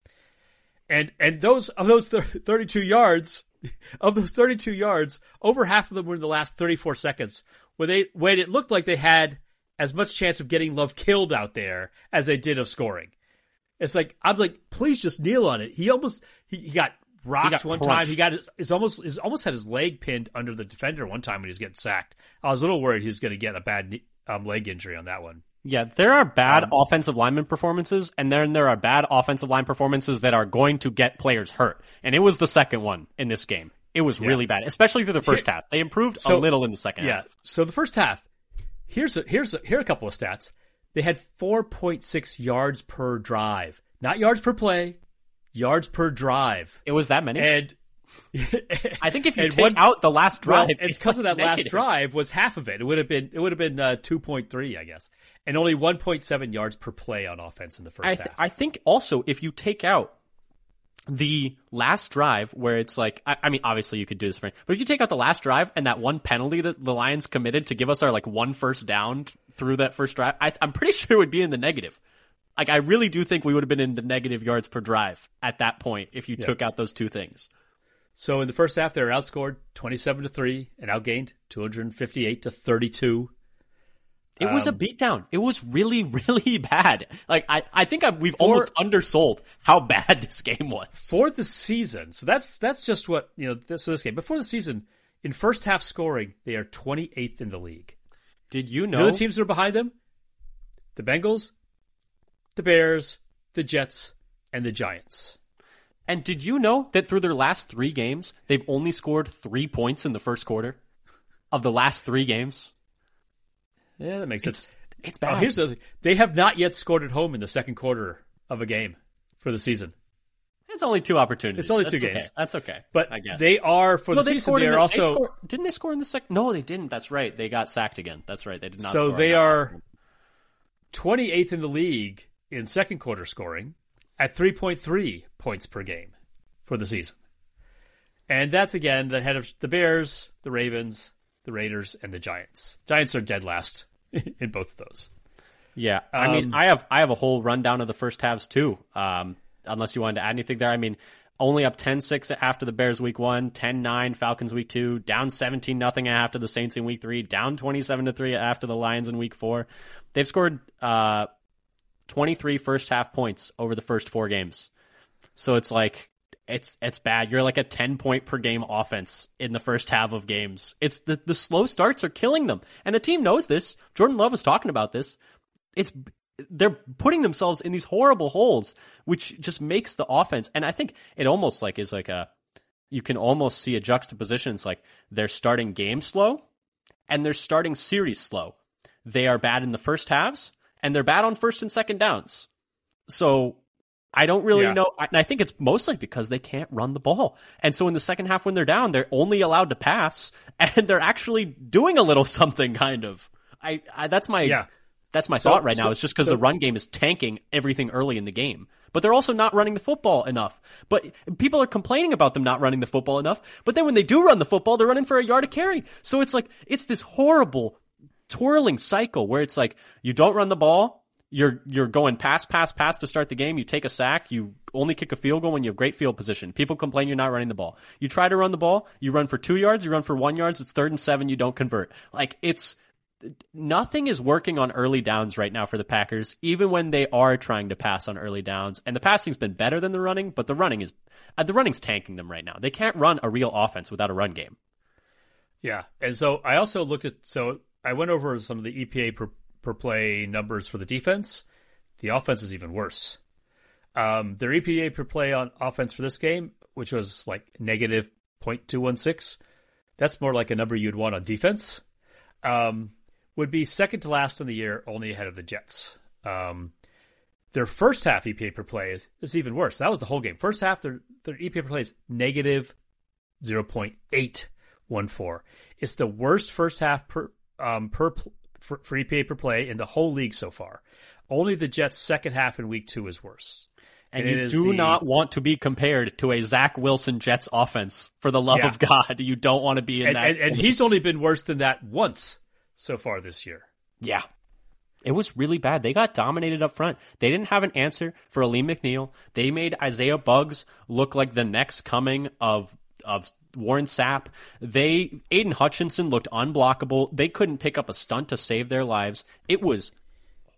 B: And and those of those 32 yards, of those 32 yards, over half of them were in the last 34 seconds, where they when it looked like they had as much chance of getting Love killed out there as they did of scoring. It's like I'm like, please just kneel on it. He almost he, he got rocked he got one crunched. time. He got his, his almost his almost had his leg pinned under the defender one time when he was getting sacked. I was a little worried he was going to get a bad um, leg injury on that one.
A: Yeah, there are bad um, offensive lineman performances, and then there are bad offensive line performances that are going to get players hurt. And it was the second one in this game. It was yeah. really bad, especially through the first half. They improved so, a little in the second
B: yeah,
A: half.
B: So the first half, here's a, here's a, here are a couple of stats. They had 4.6 yards per drive, not yards per play, yards per drive.
A: It was that many.
B: And
A: I think if you take one, out the last drive,
B: well, it's because of that negative. last drive was half of it. It would have been it would have been uh, two point three, I guess, and only one point seven yards per play on offense in the first
A: I
B: th-
A: half. I think also if you take out the last drive where it's like I, I, mean obviously you could do this but if you take out the last drive and that one penalty that the lions committed to give us our like one first down through that first drive I, i'm pretty sure it would be in the negative. Like i really do think we would have been in the negative yards per drive at that point if you yeah. took out those two things.
B: So in the first half they were outscored 27 to 3 and outgained 258 to 32
A: it was um, a beatdown. It was really, really bad. Like I, I think I, we've for, almost undersold how bad this game was
B: for the season. So that's that's just what you know. This, so this game before the season, in first half scoring, they are 28th in the league.
A: Did you know,
B: you know the teams that are behind them? The Bengals, the Bears, the Jets, and the Giants.
A: And did you know that through their last three games, they've only scored three points in the first quarter of the last three games?
B: Yeah, that makes sense.
A: It's, it's bad. Oh,
B: here's the they have not yet scored at home in the second quarter of a game for the season.
A: It's only two opportunities.
B: It's only
A: That's
B: two
A: okay.
B: games.
A: That's okay.
B: But
A: I guess.
B: they are for the season. They are the, also
A: they scored, didn't they score in the second? No, they didn't. That's right. They got sacked again. That's right. They did not.
B: So they are twenty eighth in the league in second quarter scoring at three point three points per game for the season, and that's again the head of the Bears, the Ravens, the Raiders, and the Giants. Giants are dead last in both of those.
A: Yeah, I um, mean, I have I have a whole rundown of the first halves too. Um, unless you wanted to add anything there, I mean, only up 10-6 after the Bears week one, 10-9 Falcons week two, down seventeen nothing after the Saints in week three, down twenty seven to three after the Lions in week four. They've scored uh, 23 first half points over the first four games. So it's like it's it's bad. You're like a 10 point per game offense in the first half of games. It's the the slow starts are killing them. And the team knows this. Jordan Love was talking about this. It's they're putting themselves in these horrible holes which just makes the offense and I think it almost like is like a you can almost see a juxtaposition. It's like they're starting game slow and they're starting series slow. They are bad in the first halves and they're bad on first and second downs. So I don't really yeah. know. And I think it's mostly because they can't run the ball. And so in the second half, when they're down, they're only allowed to pass, and they're actually doing a little something, kind of. I, I that's my yeah. that's my so, thought right so, now. It's just because so, the run game is tanking everything early in the game. But they're also not running the football enough. But people are complaining about them not running the football enough. But then when they do run the football, they're running for a yard of carry. So it's like it's this horrible twirling cycle where it's like you don't run the ball, you're you're going pass, pass, pass to start the game. You take a sack. You only kick a field goal when you have great field position. People complain you're not running the ball. You try to run the ball. You run for two yards. You run for one yards. It's third and seven. You don't convert. Like it's nothing is working on early downs right now for the Packers, even when they are trying to pass on early downs. And the passing's been better than the running, but the running is uh, the running's tanking them right now. They can't run a real offense without a run game.
B: Yeah, and so I also looked at so I went over some of the EPA per per play numbers for the defense. The offense is even worse. Um, their EPA per play on offense for this game, which was like negative 0.216, that's more like a number you'd want on defense, um, would be second to last in the year, only ahead of the Jets. Um, their first half EPA per play is, is, even worse. That was the whole game. First half, their, their EPA per play is negative 0.814. It's the worst first half per um, per for EPA per play in the whole league so far. Only the Jets' second half in week two is worse.
A: And, and you do the, not want to be compared to a Zach Wilson Jets offense. For the love yeah. of God, you don't want to be in
B: and,
A: that.
B: And, and he's only been worse than that once so far this year.
A: Yeah. It was really bad. They got dominated up front. They didn't have an answer for Alim McNeill. They made Isaiah Buggs look like the next coming of of Warren Sapp. They Aidan Hutchinson looked unblockable. They couldn't pick up a stunt to save their lives. It was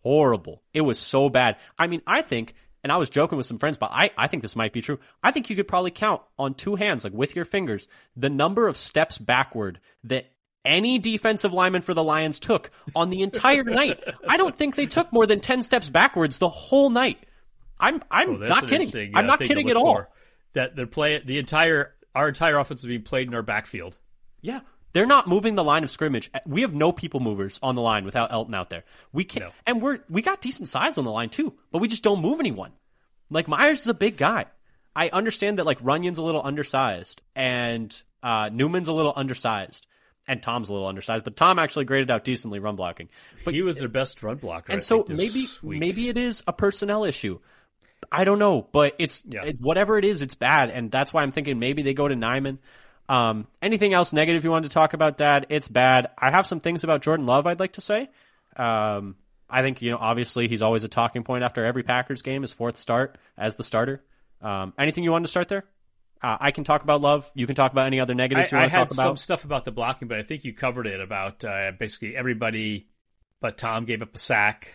A: horrible. It was so bad. I mean, I think and I was joking with some friends, but I, I think this might be true. I think you could probably count on two hands, like with your fingers, the number of steps backward that any defensive lineman for the Lions took on the entire night. I don't think they took more than 10 steps backwards the whole night. I'm I'm oh, not kidding. I'm not kidding at all.
B: That they're playing the entire our entire offense is being played in our backfield.
A: Yeah. They're not moving the line of scrimmage. We have no people movers on the line without Elgton out there. We can no. and we're we got decent size on the line too, but we just don't move anyone. Like Myers is a big guy. I understand that like Runyan's a little undersized and uh, Newman's a little undersized and Tom's a little undersized, but Tom actually graded out decently run blocking. But
B: he was their best run blocker.
A: And so maybe
B: week.
A: maybe it is a personnel issue. I don't know, but it's yeah. whatever it is, it's bad, and that's why I'm thinking maybe they go to Nijman. Um, anything else negative you wanted to talk about, Dad? It's bad. I have some things about Jordan Love I'd like to say. Um, I think you know, obviously, he's always a talking point after every Packers game. His fourth start as the starter. Um, anything you wanted to start there? Uh, I can talk about Love. You can talk about any other negatives I, you want to talk about. I
B: had some stuff about the blocking, but I think you covered it about uh, basically everybody but Tom gave up a sack.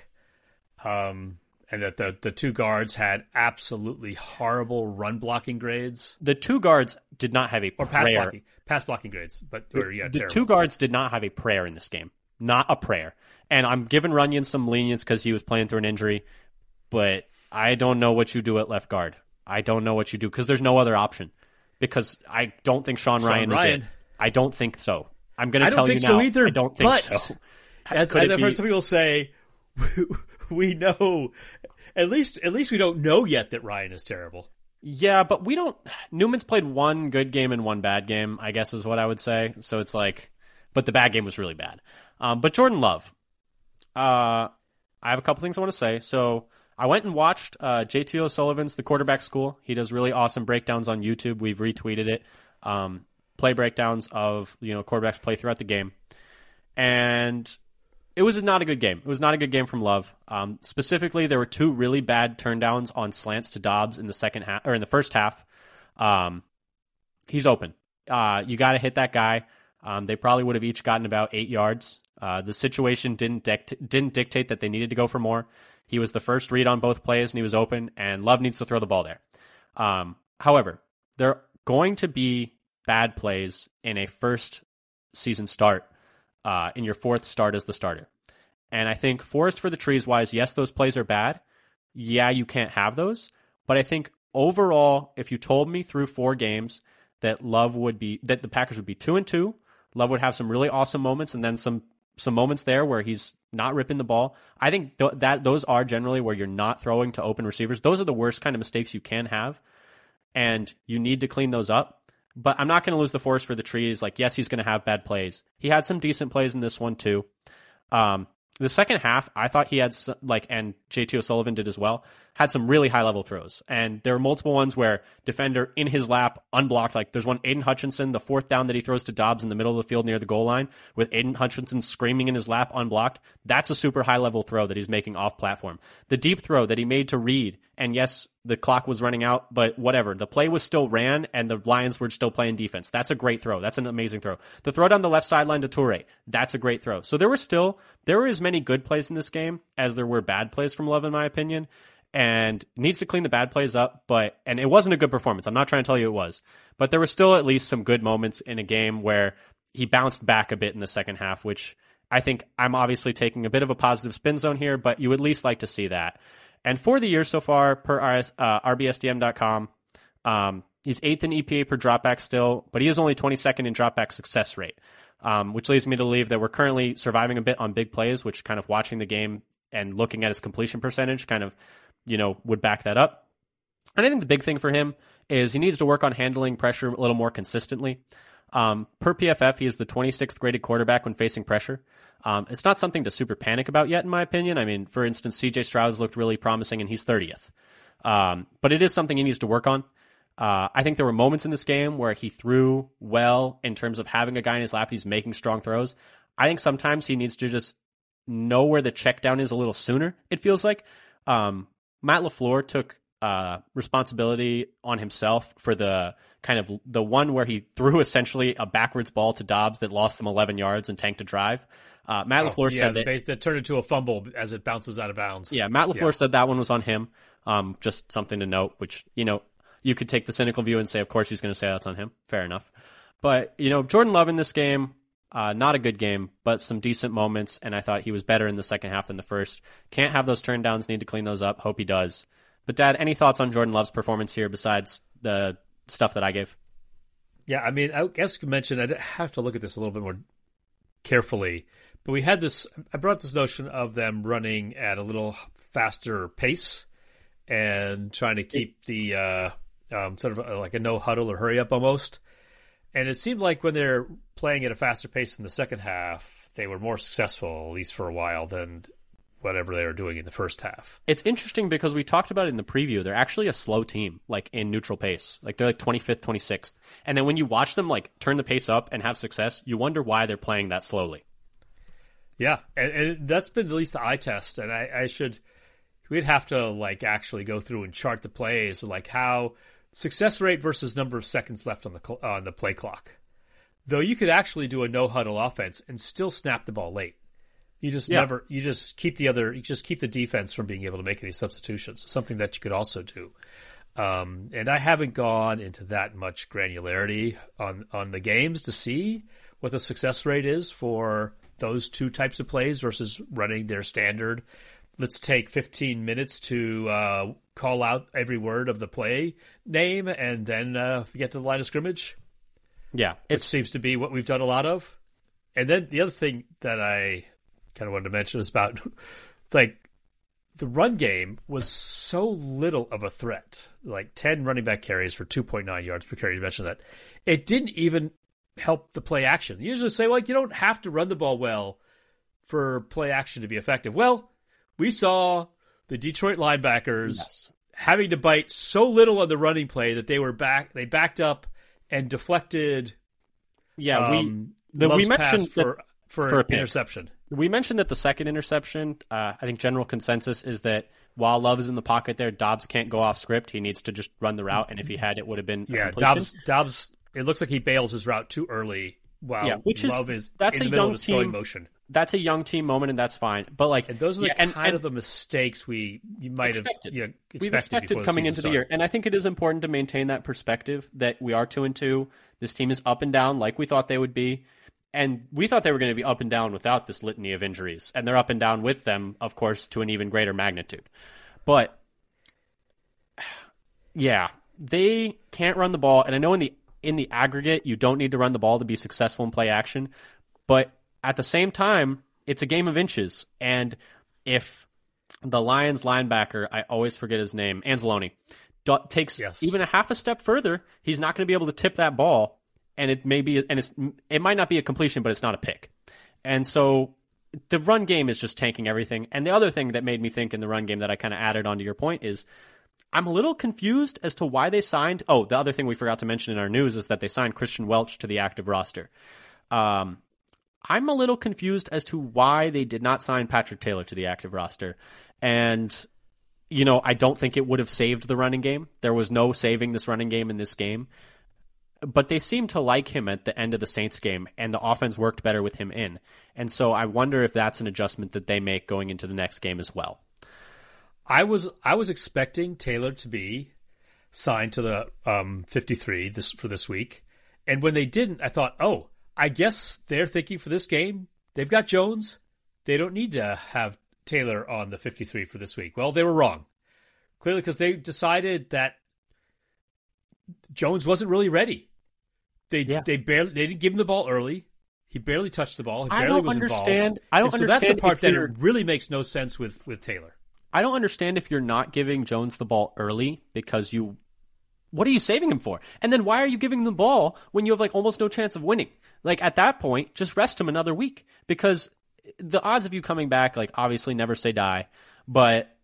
B: Um, and that the the two guards had absolutely horrible run blocking grades.
A: The two guards did not have a
B: or pass blocking pass blocking grades, but or, yeah,
A: the
B: terrible.
A: two guards did not have a prayer in this game, not a prayer. And I'm giving Runyan some lenience because he was playing through an injury, but I don't know what you do at left guard. I don't know what you do because there's no other option. Because I don't think Sean, Sean Rhyan, Rhyan, is it. I don't think so. I'm going to tell you now.
B: I don't think so either,
A: I don't think
B: so. As, as I've be... heard some people say, we know at least at least we don't know yet that Rhyan is terrible.
A: Yeah, but we don't. Newman's played one good game and one bad game. I guess is what I would say. So it's like, but the bad game was really bad. Um, but Jordan Love, uh, I have a couple things I want to say. So I went and watched uh, JT O'Sullivan's The Quarterback School. He does really awesome breakdowns on YouTube. We've retweeted it. Um, play breakdowns of you know quarterbacks play throughout the game, and it was not a good game. It was not a good game from Love. Um, specifically, there were two really bad turndowns on slants to Doubs in the second half or in the first half. Um, he's open. Uh, you got to hit that guy. Um, they probably would have each gotten about eight yards. Uh, the situation didn't dict- didn't dictate that they needed to go for more. He was the first read on both plays, and he was open. And Love needs to throw the ball there. Um, however, there are going to be bad plays in a first season start, uh, in your fourth start as the starter. And I think forest for the trees wise, yes, those plays are bad. Yeah, you can't have those. But I think overall, if you told me through four games that Love would be that the Packers would be two and two, Love would have some really awesome moments, and then some some moments there where he's not ripping the ball. I think th- that those are generally where you're not throwing to open receivers. Those are the worst kind of mistakes you can have, and you need to clean those up. But I'm not going to lose the forest for the trees. Like, yes, he's going to have bad plays. He had some decent plays in this one too. Um, the second half, I thought he had like, and JT O'Sullivan did as well, had some really high level throws. And there were multiple ones where defender in his lap, unblocked. Like there's one Aidan Hutchinson, the fourth down that he throws to Doubs in the middle of the field near the goal line, with Aidan Hutchinson screaming in his lap, unblocked. That's a super high level throw that he's making off platform. The deep throw that he made to Reed, and yes, the clock was running out, but whatever. The play was still ran, and the Lions were still playing defense. That's a great throw. That's an amazing throw. The throw down the left sideline to Toure, that's a great throw. So there were still there were as many good plays in this game as there were bad plays from Love, in my opinion, and needs to clean the bad plays up. But and it wasn't a good performance. I'm not trying to tell you it was, but there were still at least some good moments in a game where he bounced back a bit in the second half, which I think I'm obviously taking a bit of a positive spin zone here, but you would at least like to see that. And for the year so far, per RS, uh, RBSDM.com, um, he's eighth in EPA per dropback still, but he is only 22nd in dropback success rate, um, which leads me to believe that we're currently surviving a bit on big plays, which kind of watching the game and looking at his completion percentage kind of, you know, would back that up. And I think the big thing for him is he needs to work on handling pressure a little more consistently. Um, per PFF, he is the 26th graded quarterback when facing pressure. Um, it's not something to super panic about yet, in my opinion. I mean, for instance, CJ Stroud's looked really promising and he's 30th. Um, but it is something he needs to work on. Uh, I think there were moments in this game where he threw well in terms of having a guy in his lap. He's making strong throws. I think sometimes he needs to just know where the check down is a little sooner, it feels like. Um, Matt LaFleur took uh, responsibility on himself for the kind of the one where he threw essentially a backwards ball to Doubs that lost them 11 yards and tanked a drive. Uh, Matt oh, LaFleur
B: yeah,
A: said that,
B: base, that turned into a fumble as it bounces out of bounds.
A: Yeah, Matt LaFleur yeah. said that one was on him. Um, just something to note, which, you know, you could take the cynical view and say, of course, he's going to say that's on him. Fair enough. But, you know, Jordan Love in this game, uh, not a good game, but some decent moments, and I thought he was better in the second half than the first. Can't have those turn downs, need to clean those up. Hope he does. But, Dad, any thoughts on Jordan Love's performance here besides the stuff that I gave?
B: Yeah, I mean, I guess you mentioned I'd have to look at this a little bit more carefully, but we had this. I brought up this notion of them running at a little faster pace and trying to keep the uh, um, sort of like a no huddle or hurry up almost. And it seemed like when they're playing at a faster pace in the second half, they were more successful, at least for a while, than whatever they were doing in the first half.
A: It's interesting because we talked about it in the preview. They're actually a slow team, like in neutral pace. Like they're like 25th, 26th. And then when you watch them like turn the pace up and have success, you wonder why they're playing that slowly.
B: Yeah, and, and that's been at least the eye test. And I, I should, we'd have to like actually go through and chart the plays, like how success rate versus number of seconds left on the on the play clock. Though you could actually do a no huddle offense and still snap the ball late. You just yeah. never you just keep the other you just keep the defense from being able to make any substitutions. Something that you could also do. Um, and I haven't gone into that much granularity on on the games to see what the success rate is for those two types of plays versus running their standard. Let's take 15 minutes to uh, call out every word of the play name and then uh, get to the line of scrimmage.
A: Yeah,
B: it seems to be what we've done a lot of. And then the other thing that I kind of wanted to mention is about like the run game was so little of a threat. Like 10 running back carries for 2.9 yards per carry. You mentioned that. It didn't even help the play action. You usually say, like, you don't have to run the ball well for play action to be effective. Well, we saw the Detroit linebackers yes. having to bite so little on the running play that they were back, they backed up and deflected.
A: Yeah, um, we the, we mentioned
B: for, for, for, an interception.
A: We mentioned that the second interception, uh, I think general consensus is that while Love is in the pocket there, Doubs can't go off script. He needs to just run the route, and if he had, it would have been
B: yeah. Dobbs Doubs. It looks like he bails his route too early. Wow, yeah, which Love is, that's in the a middle young
A: team.
B: motion.
A: That's a young team moment, and that's fine. But like,
B: And those are the
A: yeah,
B: kind
A: and
B: of the mistakes we you might
A: Expected.
B: have yeah,
A: we've
B: expected,
A: expected coming into the year, and I think it is important to maintain that perspective that we are two and two. This team is up and down, like we thought they would be, and we thought they were going to be up and down without this litany of injuries, and they're up and down with them, of course, to an even greater magnitude. But yeah, they can't run the ball, and I know in the in the aggregate you don't need to run the ball to be successful in play action, but at the same time, it's a game of inches, and if the Lions linebacker, I always forget his name, Anzalone, takes
B: Yes.
A: even a half a step further, he's not going to be able to tip that ball, and it may be, and it's it might not be a completion, but it's not a pick, and so the run game is just tanking everything. And the other thing that made me think in the run game that I kind of added onto your point is I'm a little confused as to why they signed. Oh, the other thing we forgot to mention in our news is that they signed Christian Welch to the active roster. Um, I'm a little confused as to why they did not sign Patrick Taylor to the active roster. And, you know, I don't think it would have saved the running game. There was no saving this running game in this game. But they seemed to like him at the end of the Saints game, and the offense worked better with him in. And so I wonder if that's an adjustment that they make going into the next game as well.
B: I was I was expecting Taylor to be signed to the um, 53 this for this week, and when they didn't, I thought, oh, I guess they're thinking for this game they've got Jones, they don't need to have Taylor on the 53 for this week. Well, they were wrong, clearly because they decided that Jones wasn't really ready. They
A: Yeah.
B: they barely they didn't give him the ball early. He barely touched the ball. He
A: I don't
B: was
A: understand-
B: involved.
A: I don't
B: And so that's
A: understand
B: the part that it really makes no sense with with Taylor.
A: I don't understand if you're not giving Jones the ball early because you. What are you saving him for? And then why are you giving the ball when you have like almost no chance of winning? Like at that point, just rest him another week because the odds of you coming back, like obviously never say die, but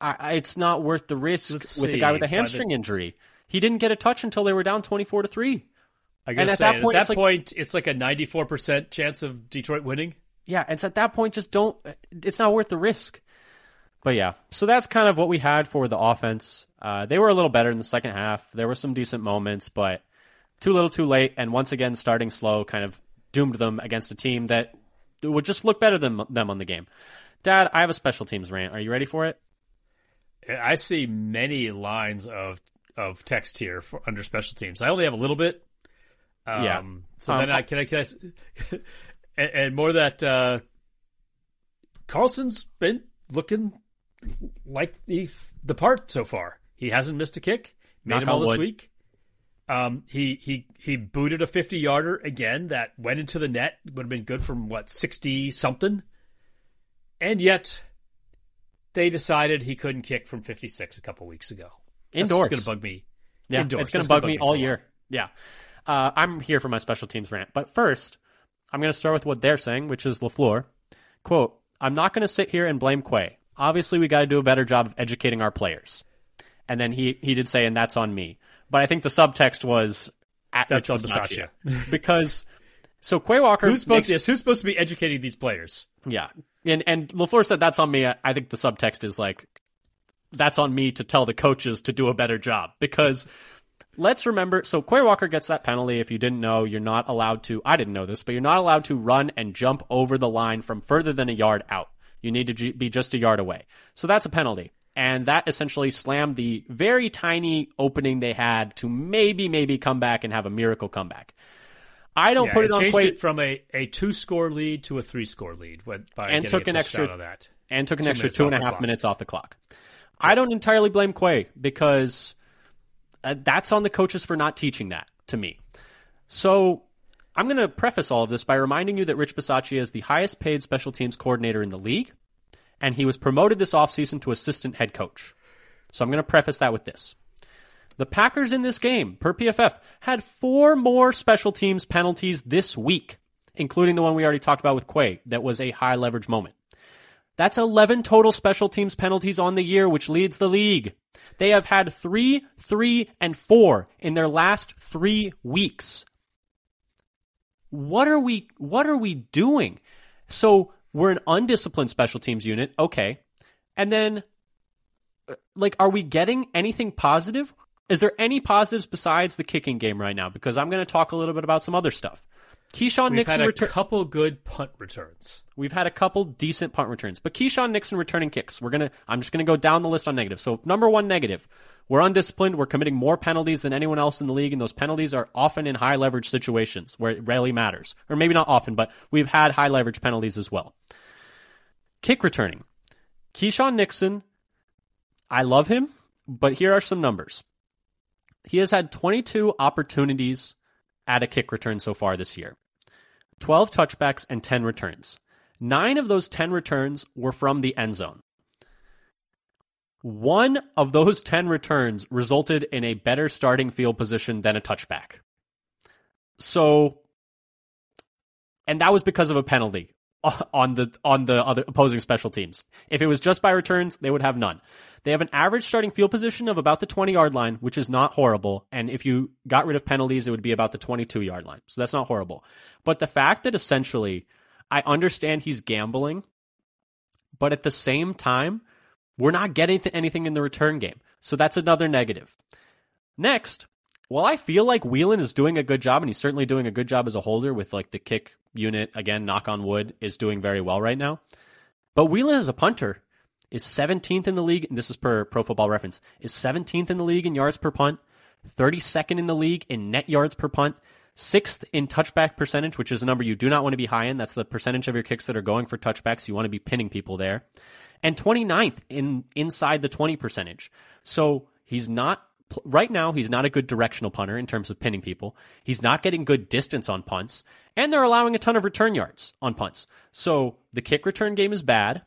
A: I, I, it's not worth the risk
B: Let's
A: with a guy with a
B: the-
A: hamstring injury. He didn't get a touch until they were down twenty-four to three.
B: I
A: And
B: gotta
A: at
B: say,
A: that point,
B: at
A: it's
B: that
A: like-
B: point, it's like a ninety-four percent chance of Detroit winning.
A: Yeah, and so at that point, just don't. It's not worth the risk. But yeah, so that's kind of what we had for the offense. Uh, they were a little better in the second half. There were some decent moments, but too little, too late. And once again, starting slow kind of doomed them against a team that would just look better than them on the game. Dad, I have a special teams rant. Are you ready for it?
B: I see many lines of of text here for under special teams. I only have a little bit. Um,
A: Yeah.
B: So
A: Um,
B: then I can I can I, s- and, and more that uh, Carlson's been looking like the the part so far. He hasn't missed a kick. Made
A: Knock
B: him all this
A: wood.
B: week. Um, he he he booted a fifty yarder again that went into the net. Would have been good from what sixty something, and yet they decided he couldn't kick from fifty six a couple weeks ago. That's
A: Indoors.
B: going to bug me.
A: Yeah,
B: Indoors.
A: it's going to bug
B: gonna
A: me all year. Yeah. Uh, I'm here for my special teams rant. But first, I'm going to start with what they're saying, which is LaFleur. Quote, I'm not going to sit here and blame Quay. Obviously, we got to do a better job of educating our players. And then he, he did say, and that's on me. But I think the subtext was at
B: That's
A: Bisaccia.
B: Bisaccia.
A: because so Quay Walker
B: Who's supposed
A: makes-
B: to, yes, who's supposed to be educating these players?
A: yeah. And and LaFleur said that's on me. I I think the subtext is like that's on me to tell the coaches to do a better job because let's remember so Quay Walker gets that penalty if you didn't know you're not allowed to I didn't know this but you're not allowed to run and jump over the line from further than a yard out. You need to be just a yard away. So that's a penalty. And that essentially slammed the very tiny opening they had to maybe maybe come back and have a miracle comeback. I don't
B: Yeah,
A: put it on
B: changed
A: Quay
B: it from a, a two score lead to a three score lead by
A: And
B: getting
A: took an extra-
B: on that.
A: and took an
B: Two
A: extra two and a
B: the clock.
A: minutes off the clock. I don't entirely blame Quay because uh, that's on the coaches for not teaching that to me. So I'm going to preface all of this by reminding you that Rich Bisaccia is the highest paid special teams coordinator in the league, and he was promoted this offseason to assistant head coach. So I'm going to preface that with this. The Packers in this game, per PFF, had four more special teams penalties this week, including the one we already talked about with Quay that was a high leverage moment. That's 11 total special teams penalties on the year, which leads the league. They have had three, three, and four in their last three weeks. What are we, what are we doing? So we're an undisciplined special teams unit. Okay. And then, uh, like, are we getting anything positive? Is there any positives besides the kicking game right now? Because I'm going to talk a little bit about some other stuff. Keisean
B: We've
A: Nixon
B: had a
A: return.
B: couple good punt returns.
A: We've had a couple decent punt returns, but Keisean Nixon returning kicks. We're gonna. I'm just gonna go down the list on negative. So number one negative, we're undisciplined. We're committing more penalties than anyone else in the league, and those penalties are often in high leverage situations where it rarely matters, or maybe not often, but we've had high leverage penalties as well. Kick returning, Keisean Nixon. I love him, but here are some numbers. He has had 22 opportunities at a kick return so far this year. 12 touchbacks and 10 returns. Nine of those 10 returns were from the end zone. One of those 10 returns resulted in a better starting field position than a touchback. So, and that was because of a penalty on the on the other opposing special teams. If it was just by returns, they would have none. They have an average starting field position of about the 20 yard line, which is not horrible. And if you got rid of penalties, it would be about the 22 yard line. So that's not horrible. But the fact that essentially, I understand he's gambling, but at the same time, we're not getting anything in the return game. So that's another negative. Next, while I feel like Whelan is doing a good job, and he's certainly doing a good job as a holder with like the kick unit, again, knock on wood, is doing very well right now. But Whelan as a punter is 17th in the league, and this is per pro football reference, is 17th in the league in yards per punt, 32nd in the league in net yards per punt, sixth in touchback percentage, which is a number you do not want to be high in. That's the percentage of your kicks that are going for touchbacks. You want to be pinning people there. And 29th in inside the 20 percentage. So he's not right now he's not a good directional punter in terms of pinning people. He's not getting good distance on punts, and they're allowing a ton of return yards on punts. So the kick return game is bad.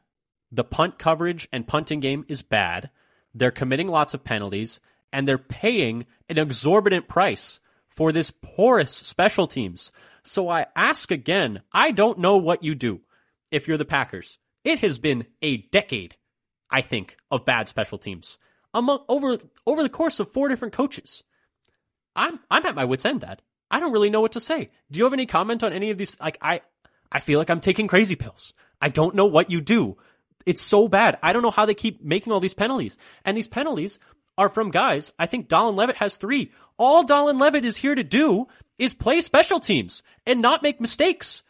A: The punt coverage and punting game is bad. They're committing lots of penalties, and they're paying an exorbitant price for this porous special teams. So I ask again, I don't know what you do if you're the Packers. It has been a decade, I think, of bad special teams among over over the course of four different coaches. I'm I'm at my wits end, Dad. I don't really know what to say. Do you have any comment on any of these? Like I I feel like I'm taking crazy pills. I don't know what you do. It's so bad. I don't know how they keep making all these penalties. And these penalties are from guys. I think Dallin Leavitt has three. All Dallin Leavitt is here to do is play special teams and not make mistakes.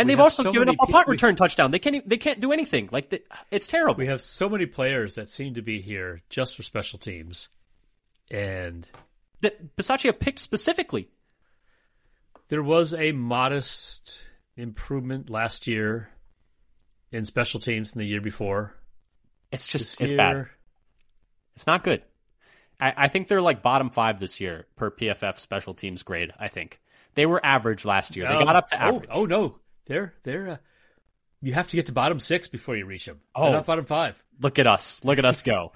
A: And
B: We
A: they've also
B: so
A: given up a
B: pe-
A: punt
B: we-
A: return touchdown. They can't. They can't do anything. Like the, it's terrible.
B: We have so many players that seem to be here just for special teams, and
A: that Bisaccia picked specifically.
B: there was a modest improvement last year in special teams than the year before.
A: It's just
B: This
A: it's bad. It's not good. I, I think they're like bottom five this year per PFF special teams grade. I think they were average last year. They
B: um,
A: got up to
B: oh,
A: average.
B: Oh, no, they're they're. Uh, you have to get to bottom six before you reach them.
A: Oh.
B: Not bottom five.
A: Look at us. Look at us go.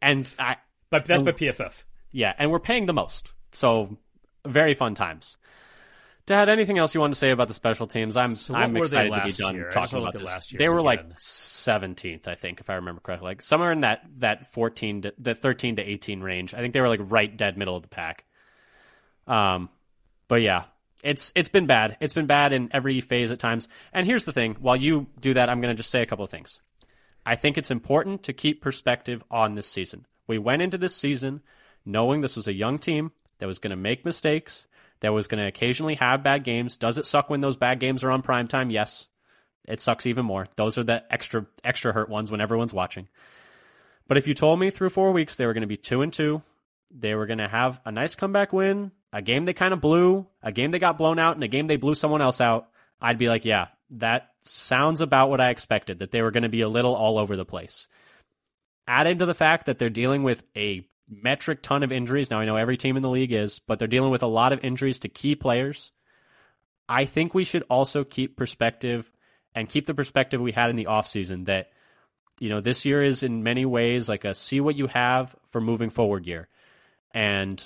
A: And I
B: But that's by PFF.
A: yeah, and we're paying the most. So very fun times. Dad, anything else you want to say about the special teams? I'm
B: So
A: I'm excited to be done
B: year?
A: Talking about this.
B: last
A: they were like 17th, I think, if I remember correctly. Like somewhere in that that 14 to the 13 to 18 range. I think they were like right dead middle of the pack. Um, but yeah, it's it's been bad. It's been bad in every phase at times. And here's the thing: while you do that, I'm going to just say a couple of things. I think it's important to keep perspective on this season. We went into this season knowing this was a young team that was going to make mistakes, that was going to occasionally have bad games. Does it suck when those bad games are on prime time? Yes. It sucks even more. Those are the extra extra hurt ones when everyone's watching. But if you told me through 4 weeks they were going to be 2 and 2, they were going to have a nice comeback win, a game they kind of blew, a game they got blown out, and a game they blew someone else out, I'd be like, yeah, that sounds about what I expected, that they were going to be a little all over the place. Add into the fact that they're dealing with a metric ton of injuries. Now, I know every team in the league is, but they're dealing with a lot of injuries to key players. I think we should also keep perspective and keep the perspective we had in the offseason that, you know, this year is in many ways like a see what you have for moving forward year. And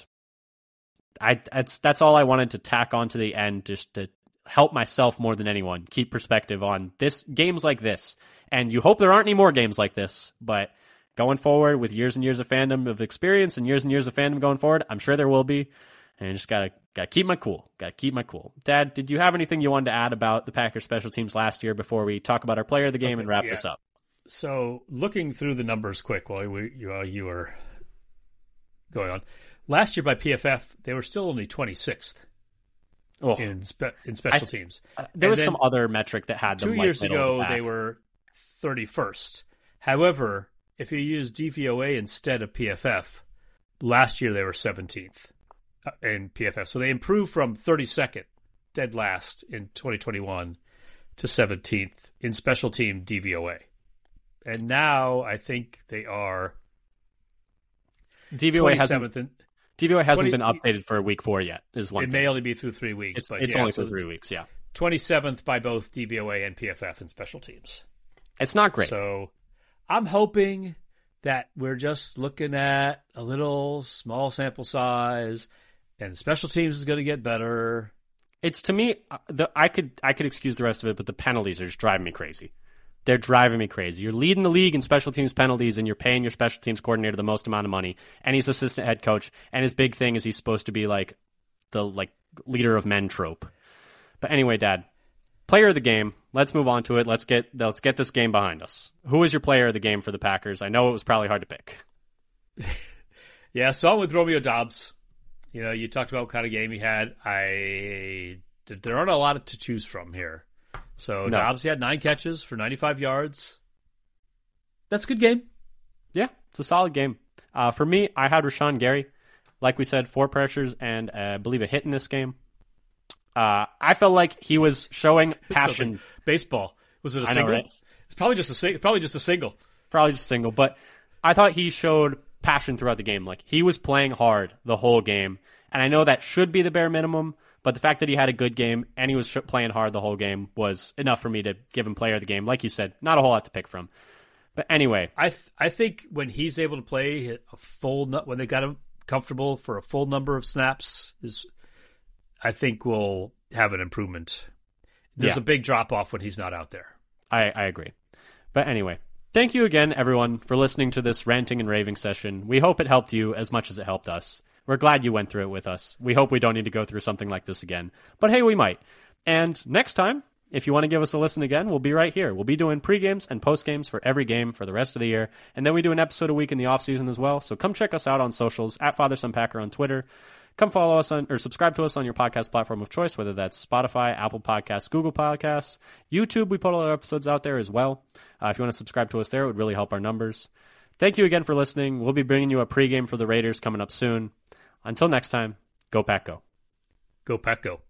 A: I that's that's all I wanted to tack on to the end just to help myself more than anyone keep perspective on this games like this. And you hope there aren't any more games like this, but going forward with years and years of fandom of experience and years and years of fandom going forward, I'm sure there will be. And I just gotta gotta keep my cool. Gotta keep my cool. Dad, did you have anything you wanted to add about the Packers special teams last year before we talk about our player of the game
B: Okay,
A: and wrap
B: yeah.
A: this up?
B: So looking through the numbers quick while we, you, uh, you were going on, last year by PFF they were still only 26th. oh. in spe- in special I, teams.
A: Uh, there and was some other metric that had them
B: two
A: like
B: years ago. The they were thirty first. However, if you use DVOA instead of PFF, last year they were seventeenth uh, in PFF. So they improved from thirty second, dead last in twenty twenty one, to seventeenth in special team DVOA, and now I think they are.
A: DVOA hasn't. In, DVOA hasn't 20, been updated for week four yet. Is one.
B: It
A: thing.
B: may only be through three weeks.
A: It's, but it's yeah, only so through three weeks. Yeah.
B: Twenty seventh by both DVOA and PFF in special teams.
A: It's not great.
B: So, I'm hoping that we're just looking at a little small sample size, and special teams is going to get better.
A: It's to me, uh, the, I could I could excuse the rest of it, but the penalties are just driving me crazy. They're driving me crazy. You're leading the league in special teams penalties, and you're paying your special teams coordinator the most amount of money, and he's assistant head coach. And his big thing is he's supposed to be like the like leader of men trope. But anyway, Dad, player of the game. Let's move on to it. Let's get let's get this game behind us. Who was your player of the game for the Packers? I know it was probably hard to pick.
B: yeah, so I'm with Romeo Doubs. You know, you talked about what kind of game he had. I there aren't a lot to choose from here. So no. Doubs, he had nine catches for 95 yards. That's a good game.
A: Yeah, it's a solid game. Uh, for me, I had Rashan Gary. Like we said, four pressures and uh, I believe a hit in this game. Uh, I felt like he was showing passion.
B: Baseball was it a single? Know, right? It's probably just a probably just a single.
A: Probably just a single, but I thought he showed passion throughout the game. Like he was playing hard the whole game, and I know that should be the bare minimum. But the fact that he had a good game and he was playing hard the whole game was enough for me to give him player of the game. Like you said, not a whole lot to pick from. But anyway,
B: I th- I think when he's able to play a full when they got him comfortable for a full number of snaps is I think we'll have an improvement. There's yeah. a big drop off when he's not out there.
A: I, I agree. But anyway, thank you again, everyone, for listening to this ranting and raving session. We hope it helped you as much as it helped us. We're glad you went through it with us. We hope we don't need to go through something like this again. But hey, we might. And next time, if you want to give us a listen again, we'll be right here. We'll be doing pre-games and post-games for every game for the rest of the year. And then we do an episode a week in the off-season as well. So come check us out on socials, at Father Son Packer on Twitter. Come follow us on, or subscribe to us on your podcast platform of choice, whether that's Spotify, Apple Podcasts, Google Podcasts, YouTube. We put all our episodes out there as well. Uh, if you want to subscribe to us there, it would really help our numbers. Thank you again for listening. We'll be bringing you a pregame for the Raiders coming up soon. Until next time, go Pack Go.
B: Go Pack Go.